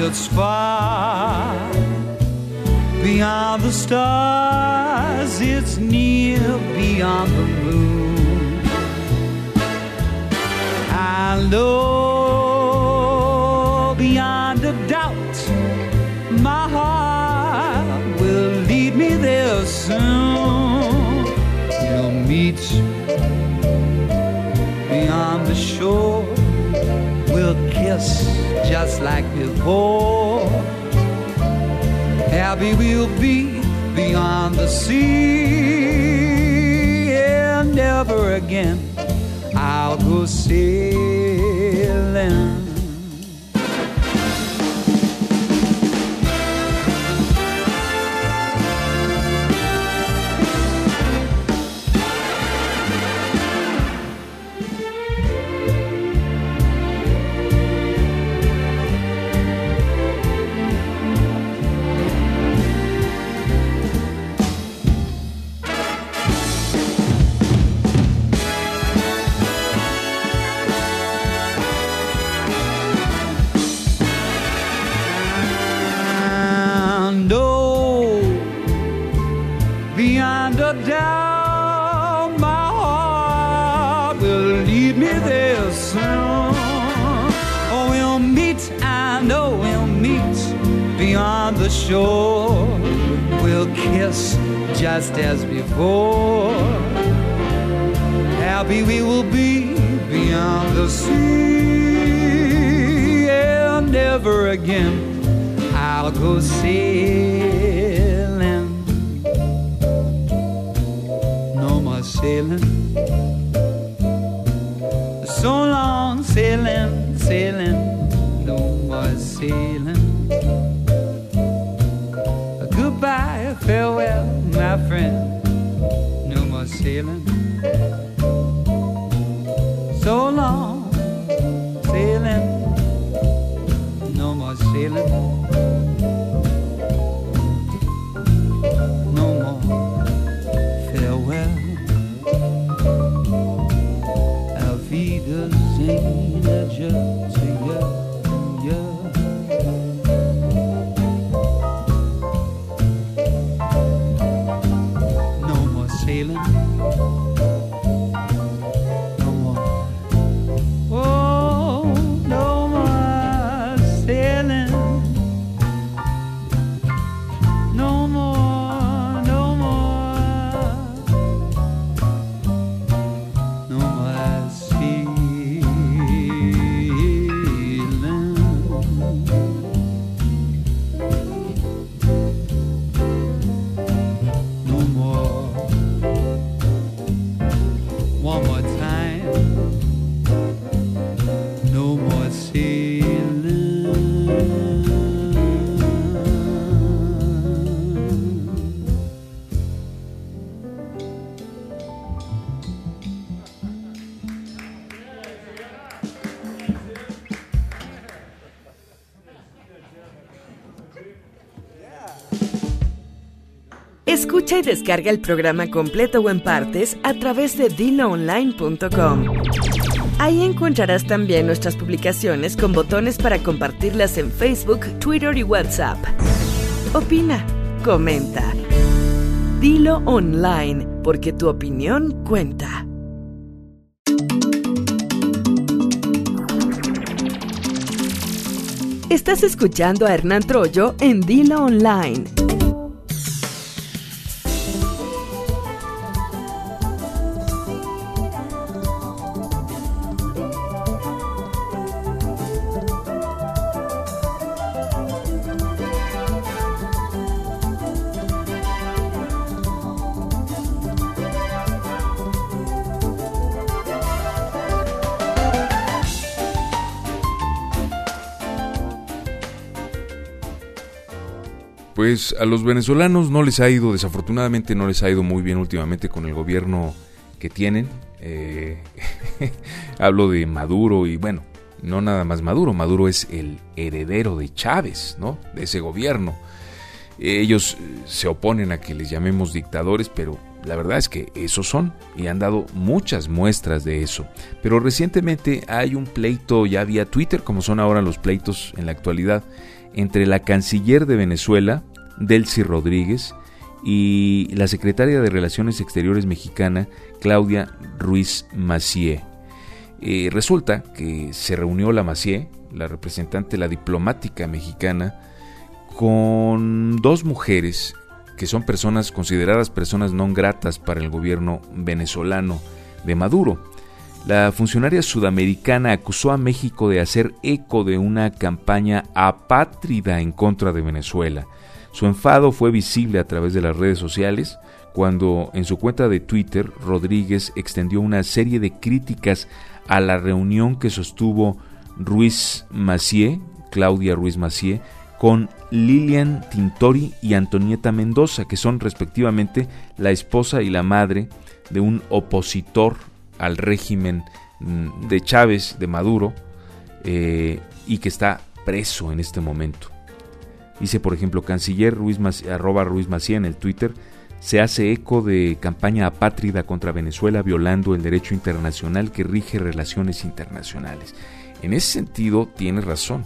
It's far beyond the stars, it's near beyond the moon. I know beyond a doubt my heart will lead me there soon. We'll meet beyond the shore, we'll kiss just like before happy we'll be beyond the sea. And never again I'll go sailing. Shore. We'll kiss just as before. Happy we will be beyond the sea, and never again I'll go sailing. Escucha y descarga el programa completo o en partes a través de dinoonline.com. Ahí encontrarás también nuestras publicaciones con botones para compartirlas en Facebook, Twitter y WhatsApp. Opina, comenta. Dilo online, porque tu opinión cuenta. Estás escuchando a Hernán Troyo en Dilo Online. Pues a los venezolanos no les ha ido, desafortunadamente no les ha ido muy bien últimamente con el gobierno que tienen. Eh, hablo de Maduro y bueno, no nada más Maduro, Maduro es el heredero de Chávez, ¿no? De ese gobierno. Ellos eh, se oponen a que les llamemos dictadores, pero la verdad es que esos son y han dado muchas muestras de eso. Pero recientemente hay un pleito ya vía Twitter, como son ahora los pleitos en la actualidad, entre la canciller de Venezuela, Delcy Rodríguez, y la secretaria de Relaciones Exteriores mexicana, Claudia Ruiz Macié. Eh, resulta que se reunió la Macié, la representante, la diplomática mexicana, con dos mujeres que son personas consideradas personas no gratas para el gobierno venezolano de Maduro. La funcionaria sudamericana acusó a México de hacer eco de una campaña apátrida en contra de Venezuela. Su enfado fue visible a través de las redes sociales cuando en su cuenta de Twitter Rodríguez extendió una serie de críticas a la reunión que sostuvo Ruiz Macié, Claudia Ruiz Macié, con Lilian Tintori y Antonieta Mendoza, que son respectivamente la esposa y la madre de un opositor al régimen mm, de Chávez, de Maduro, eh, y que está preso en este momento. Dice, por ejemplo, canciller Ruiz arroba Ruiz Macía en el Twitter, se hace eco de campaña apátrida contra Venezuela violando el derecho internacional que rige relaciones internacionales. En ese sentido, tiene razón.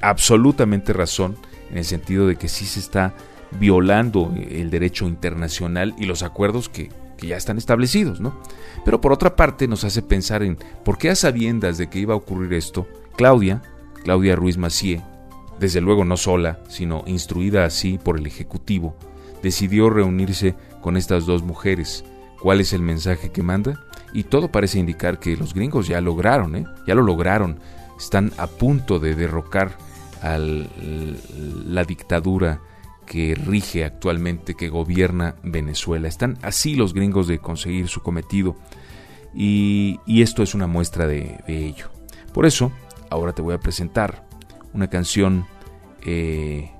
absolutamente razón, en el sentido de que sí se está violando el derecho internacional y los acuerdos que que ya están establecidos, ¿no? Pero por otra parte nos hace pensar en por qué a sabiendas de que iba a ocurrir esto, Claudia, Claudia Ruiz Macié, desde luego no sola, sino instruida así por el Ejecutivo, decidió reunirse con estas dos mujeres. ¿Cuál es el mensaje que manda? Y todo parece indicar que los gringos ya lograron, ¿eh? ya lo lograron, están a punto de derrocar a la dictadura que rige actualmente, que gobierna Venezuela. Están así los gringos de conseguir su cometido y, esto es una muestra de, ello. Por eso, ahora te voy a presentar una canción eh,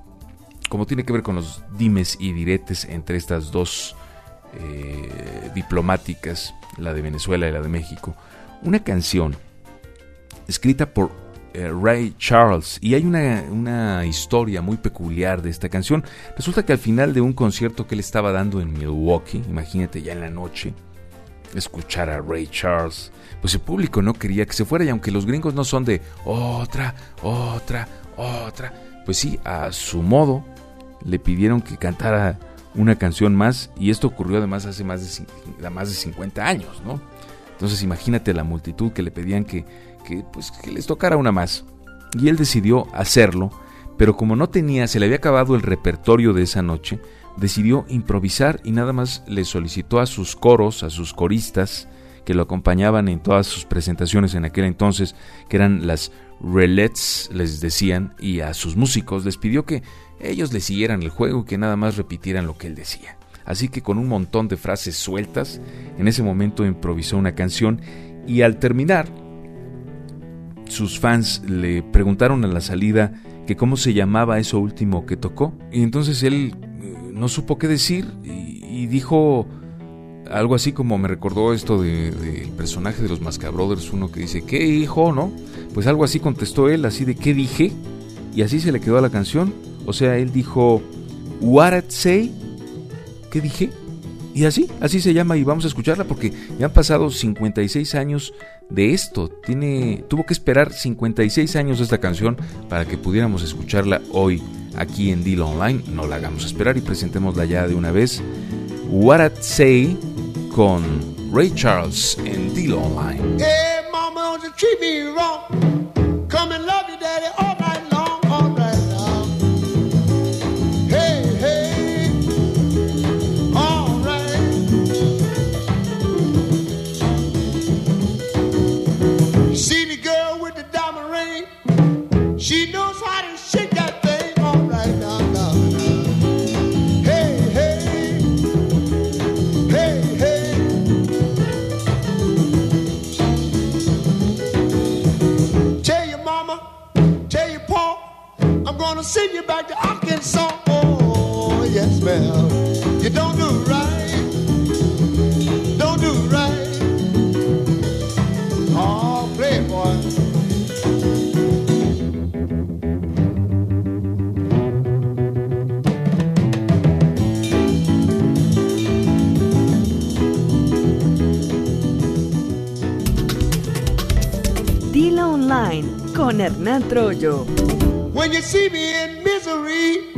como tiene que ver con los dimes y diretes entre estas dos eh, diplomáticas, la de Venezuela y la de México. Una canción escrita por eh, Ray Charles. Y hay una, historia muy peculiar de esta canción. Resulta que al final de un concierto que él estaba dando en Milwaukee, imagínate ya en la noche, escuchar a Ray Charles, pues el público no quería que se fuera y aunque los gringos no son de otra, otra, otra, pues sí, a su modo le pidieron que cantara una canción más y esto ocurrió además hace más de, más de 50 años, ¿no? Entonces imagínate la multitud que le pedían que que, pues, que les tocara una más. Y él decidió hacerlo, pero como no tenía, se le había acabado el repertorio de esa noche, decidió improvisar y nada más le solicitó a sus coros, a sus coristas, que lo acompañaban en todas sus presentaciones en aquel entonces, que eran las relets, les decían, y a sus músicos les pidió que ellos le siguieran el juego y que nada más repitieran lo que él decía. Así que con un montón de frases sueltas, en ese momento improvisó una canción y al terminar sus fans le preguntaron a la salida que cómo se llamaba eso último que tocó. Y entonces él no supo qué decir y, dijo algo así como me recordó esto del de, personaje de los Mascabrothers, uno que dice, ¿qué hijo? ¿No? Pues algo así contestó él, así de ¿qué dije? Y así se le quedó a la canción. O sea, él dijo, What Say. ¿Qué dije? Y así, así se llama y vamos a escucharla porque ya han pasado 56 años de esto. Tiene, tuvo que esperar 56 años esta canción para que pudiéramos escucharla hoy aquí en Deal Online. No la hagamos esperar y presentémosla ya de una vez. What I'd Say con Ray Charles en Deal Online. Gonna send you back to Arkansas. Oh, yes, ma'am. You don't do right. Don't do right. Oh, playboy. Con Hernán Troyo. When you see me in misery,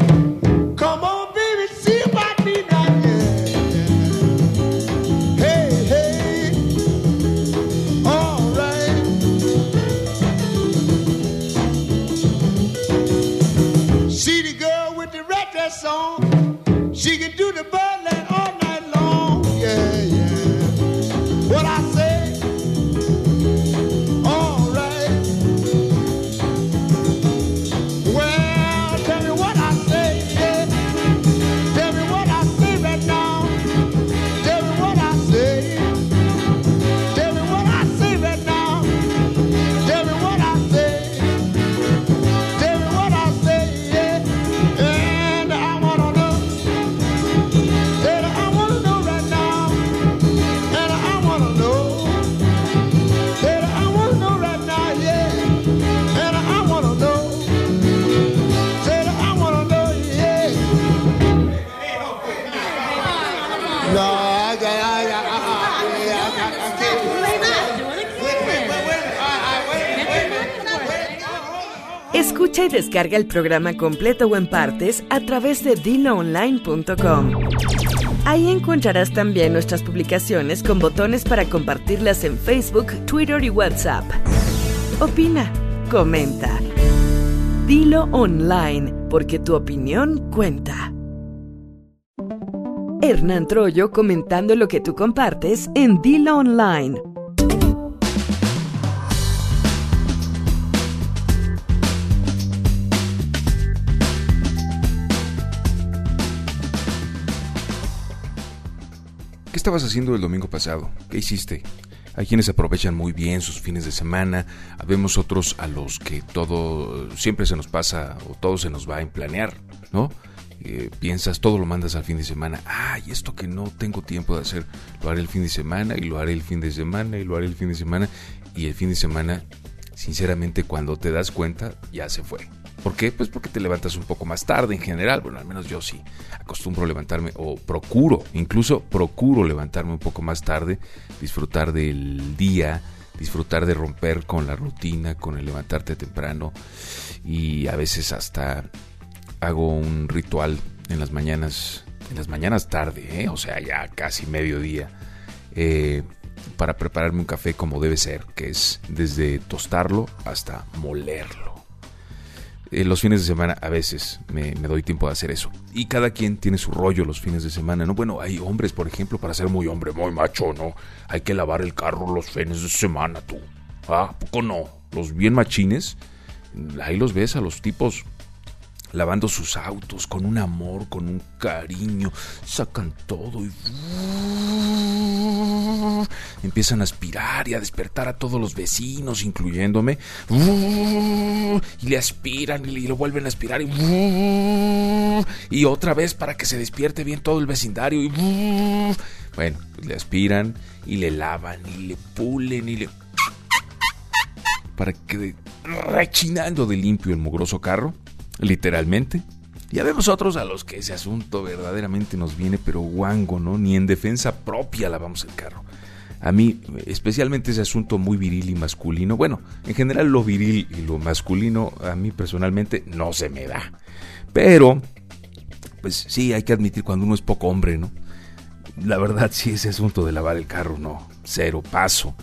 Y descarga el programa completo o en partes a través de diloonline.com. Ahí encontrarás también nuestras publicaciones con botones para compartirlas en Facebook, Twitter y WhatsApp. Opina, comenta. Dilo online, porque tu opinión cuenta. Hernán Troyo comentando lo que tú compartes en Dilo Online. ¿Qué estabas haciendo el domingo pasado? ¿Qué hiciste? Hay quienes aprovechan muy bien sus fines de semana, habemos otros a los que todo siempre se nos pasa o todo se nos va en planear, ¿no? Eh, piensas, todo lo mandas al fin de semana. Ay, esto que no tengo tiempo de hacer, lo haré el fin de semana y lo haré el fin de semana y lo haré el fin de semana. Y el fin de semana, sinceramente, cuando te das cuenta, ya se fue. ¿Por qué? Pues porque te levantas un poco más tarde en general. Bueno, al menos yo sí acostumbro levantarme o procuro, incluso procuro levantarme un poco más tarde, disfrutar del día, disfrutar de romper con la rutina, con el levantarte temprano y a veces hasta hago un ritual en las mañanas, en las mañanas tarde, ¿eh? o sea, ya casi mediodía, eh, para prepararme un café como debe ser, que es desde tostarlo hasta molerlo. Eh, los fines de semana a veces me, me doy tiempo de hacer eso. Y cada quien tiene su rollo los fines de semana, ¿no? Bueno, hay hombres, por ejemplo, para ser muy hombre, muy macho, ¿no? Hay que lavar el carro los fines de semana, tú. Ah, ¿a poco no? Los bien machines, ahí los ves a los tipos lavando sus autos con un amor, con un cariño, sacan todo y empiezan a aspirar y a despertar a todos los vecinos, incluyéndome, y le aspiran y lo vuelven a aspirar y, y otra vez para que se despierte bien todo el vecindario bueno, le aspiran y le lavan y le pulen y le para que rechinando de limpio el mugroso carro literalmente, Ya vemos otros a los que ese asunto verdaderamente nos viene, pero guango, ¿no? Ni en defensa propia lavamos el carro. A mí, especialmente ese asunto muy viril y masculino, bueno, en general lo viril y lo masculino a mí personalmente no se me da. Pero, pues sí, hay que admitir cuando uno es poco hombre, ¿no? La verdad, sí, ese asunto de lavar el carro, no, cero, paso.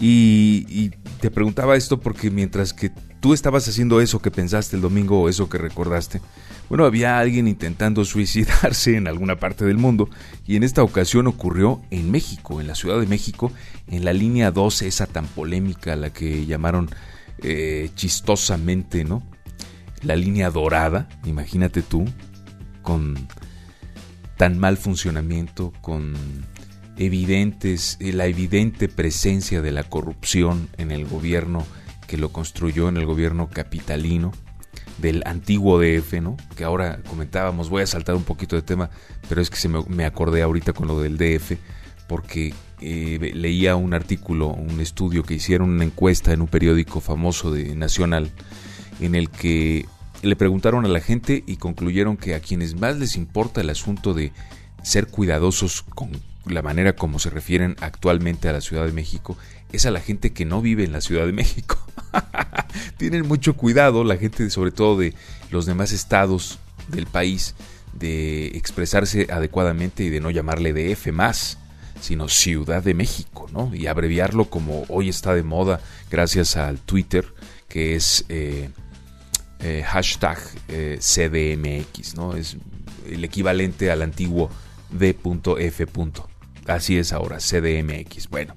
Y, te preguntaba esto porque mientras que tú estabas haciendo eso que pensaste el domingo o eso que recordaste, bueno, había alguien intentando suicidarse en alguna parte del mundo y en esta ocasión ocurrió en México, en la Ciudad de México, en la línea 12, esa tan polémica, la que llamaron eh, chistosamente, ¿no? La línea dorada, imagínate tú, con tan mal funcionamiento, con evidentes, la evidente presencia de la corrupción en el gobierno que lo construyó, en el gobierno capitalino del antiguo DF, ¿no? Que ahora comentábamos, voy a saltar un poquito de tema, pero es que se me, acordé ahorita con lo del DF, porque eh, leía un artículo, un estudio que hicieron una encuesta en un periódico famoso de Nacional, en el que le preguntaron a la gente y concluyeron que a quienes más les importa el asunto de ser cuidadosos con la manera como se refieren actualmente a la Ciudad de México es a la gente que no vive en la Ciudad de México. Tienen mucho cuidado la gente, sobre todo de los demás estados del país, de expresarse adecuadamente y de no llamarle DF más, sino Ciudad de México, ¿no? Y abreviarlo como hoy está de moda gracias al Twitter, que es eh, eh, hashtag eh, CDMX, ¿no? Es el equivalente al antiguo D.F. Así es ahora, CDMX. Bueno,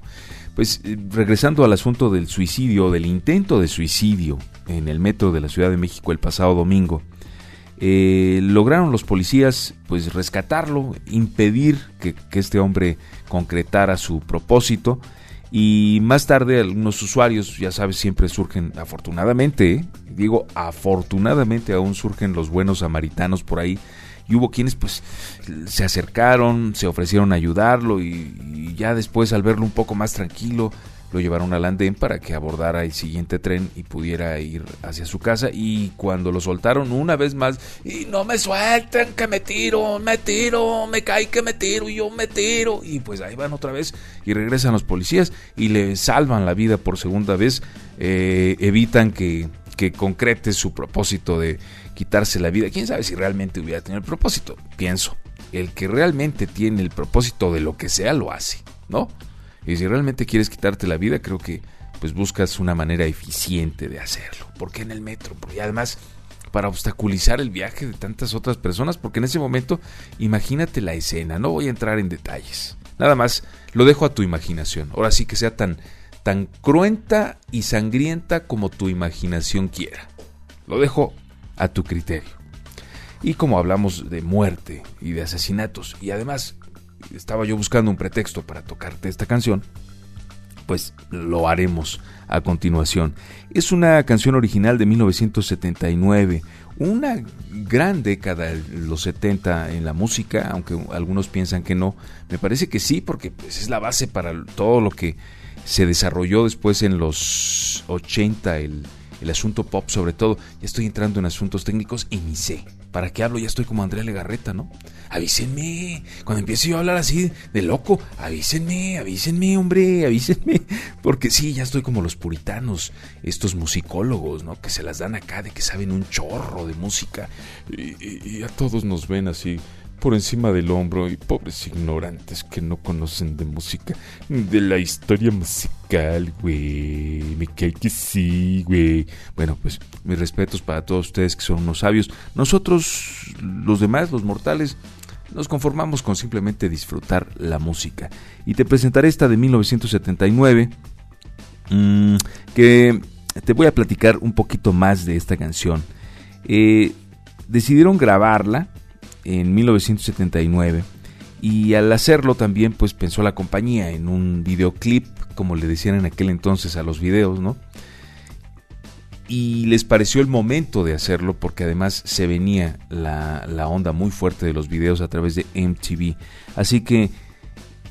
pues eh, regresando al asunto del suicidio, del intento de suicidio en el metro de la Ciudad de México el pasado domingo, eh, lograron los policías pues rescatarlo, impedir que, este hombre concretara su propósito y más tarde algunos usuarios, ya sabes, siempre surgen, afortunadamente, ¿eh? digo afortunadamente aún surgen los buenos samaritanos por ahí y hubo quienes pues se acercaron, se ofrecieron a ayudarlo y, ya después al verlo un poco más tranquilo lo llevaron al andén para que abordara el siguiente tren y pudiera ir hacia su casa. Y cuando lo soltaron una vez más y no me suelten que me tiro, me tiro, me cae que me tiro y yo me tiro y pues ahí van otra vez y regresan los policías y le salvan la vida por segunda vez, eh, evitan que, que concrete su propósito de quitarse la vida. Quién sabe si realmente hubiera tenido el propósito. Pienso, el que realmente tiene el propósito de lo que sea lo hace, ¿no? Y si realmente quieres quitarte la vida, creo que pues buscas una manera eficiente de hacerlo. ¿Por qué en el metro? Porque además para obstaculizar el viaje de tantas otras personas, porque en ese momento imagínate la escena, no voy a entrar en detalles. Nada más lo dejo a tu imaginación. Ahora sí que sea tan tan cruenta y sangrienta como tu imaginación quiera. Lo dejo a tu criterio. Y como hablamos de muerte y de asesinatos, y además estaba yo buscando un pretexto para tocarte esta canción, pues lo haremos a continuación. Es una canción original de 1979, una gran década, los 70 en la música, aunque algunos piensan que no. Me parece que sí, porque pues, es la base para todo lo que se desarrolló después en los 80, el el asunto pop sobre todo. Ya estoy entrando en asuntos técnicos y ni sé. ¿Para qué hablo? Ya estoy como Andrea Legarreta, ¿no? Avísenme. Cuando empiece yo a hablar así de loco, avísenme, avísenme, hombre, avísenme. Porque sí, ya estoy como los puritanos, estos musicólogos, ¿no? Que se las dan acá de que saben un chorro de música. Y, y a todos nos ven así por encima del hombro y pobres ignorantes que no conocen de música, de la historia musical, güey. Me cae que sí, güey. Bueno, pues mis respetos para todos ustedes que son unos sabios. Nosotros, los demás, los mortales, nos conformamos con simplemente disfrutar la música. Y te presentaré esta de 1979, mm, que te voy a platicar un poquito más de esta canción. Eh, decidieron grabarla en 1979 y al hacerlo también pues pensó la compañía en un videoclip como le decían en aquel entonces a los videos, ¿no? Y les pareció el momento de hacerlo porque además se venía la, la onda muy fuerte de los videos a través de MTV. Así que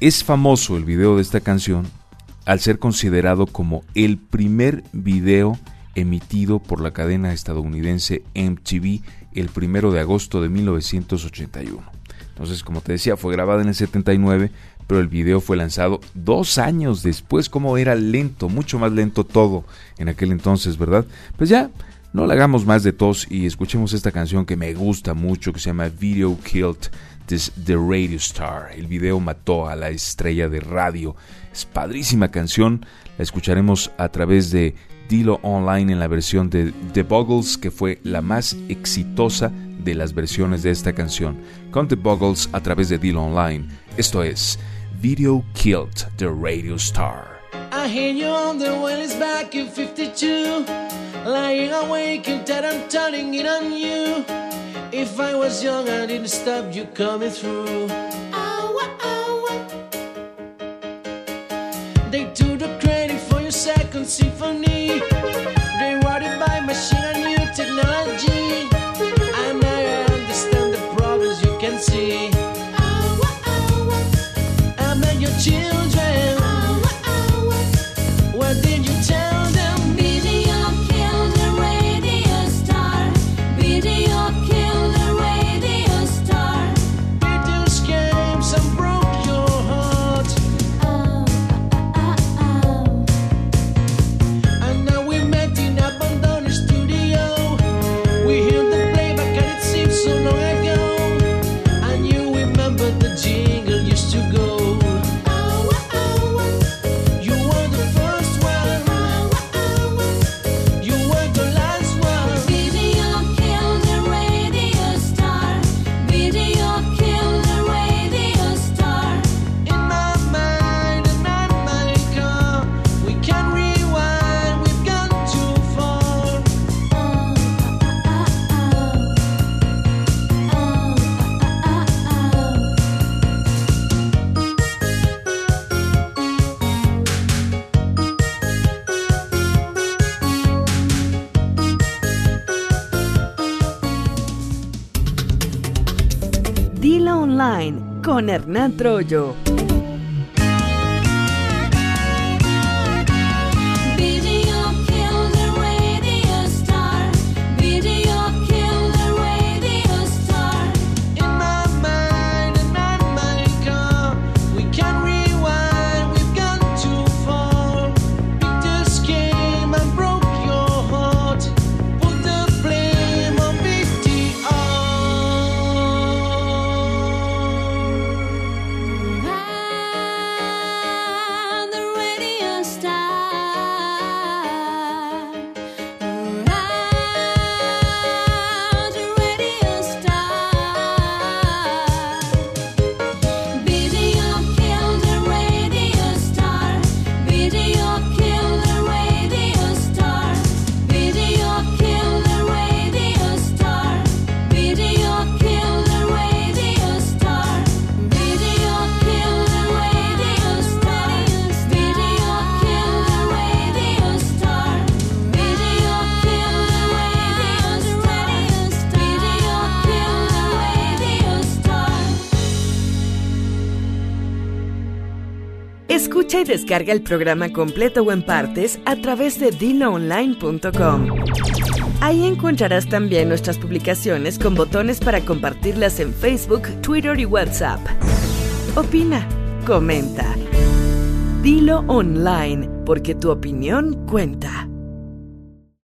es famoso el video de esta canción al ser considerado como el primer video emitido por la cadena estadounidense MTV el primero de agosto de 1981. Entonces, como te decía, fue grabada en el 79, pero el video fue lanzado dos años después. Como era lento, mucho más lento todo en aquel entonces, ¿verdad? Pues ya, no le hagamos más de tos y escuchemos esta canción que me gusta mucho, que se llama Video Killed The Radio Star. El video mató a la estrella de radio. Es padrísima canción. La escucharemos a través de Dilo Online en la versión de The Buggles, que fue la más exitosa de las versiones de esta canción. Con The Buggles a través de Dilo Online. Esto es Video Killed the Radio Star. I hear you on the well is back in 52 Lying awake and dead and turning it on you If I was young I didn't stop you coming through They second symphony Hernán Troyo. Descarga el programa completo o en partes a través de diloonline.com. Ahí encontrarás también nuestras publicaciones con botones para compartirlas en Facebook, Twitter y WhatsApp. Opina, comenta. Dilo online, porque tu opinión cuenta.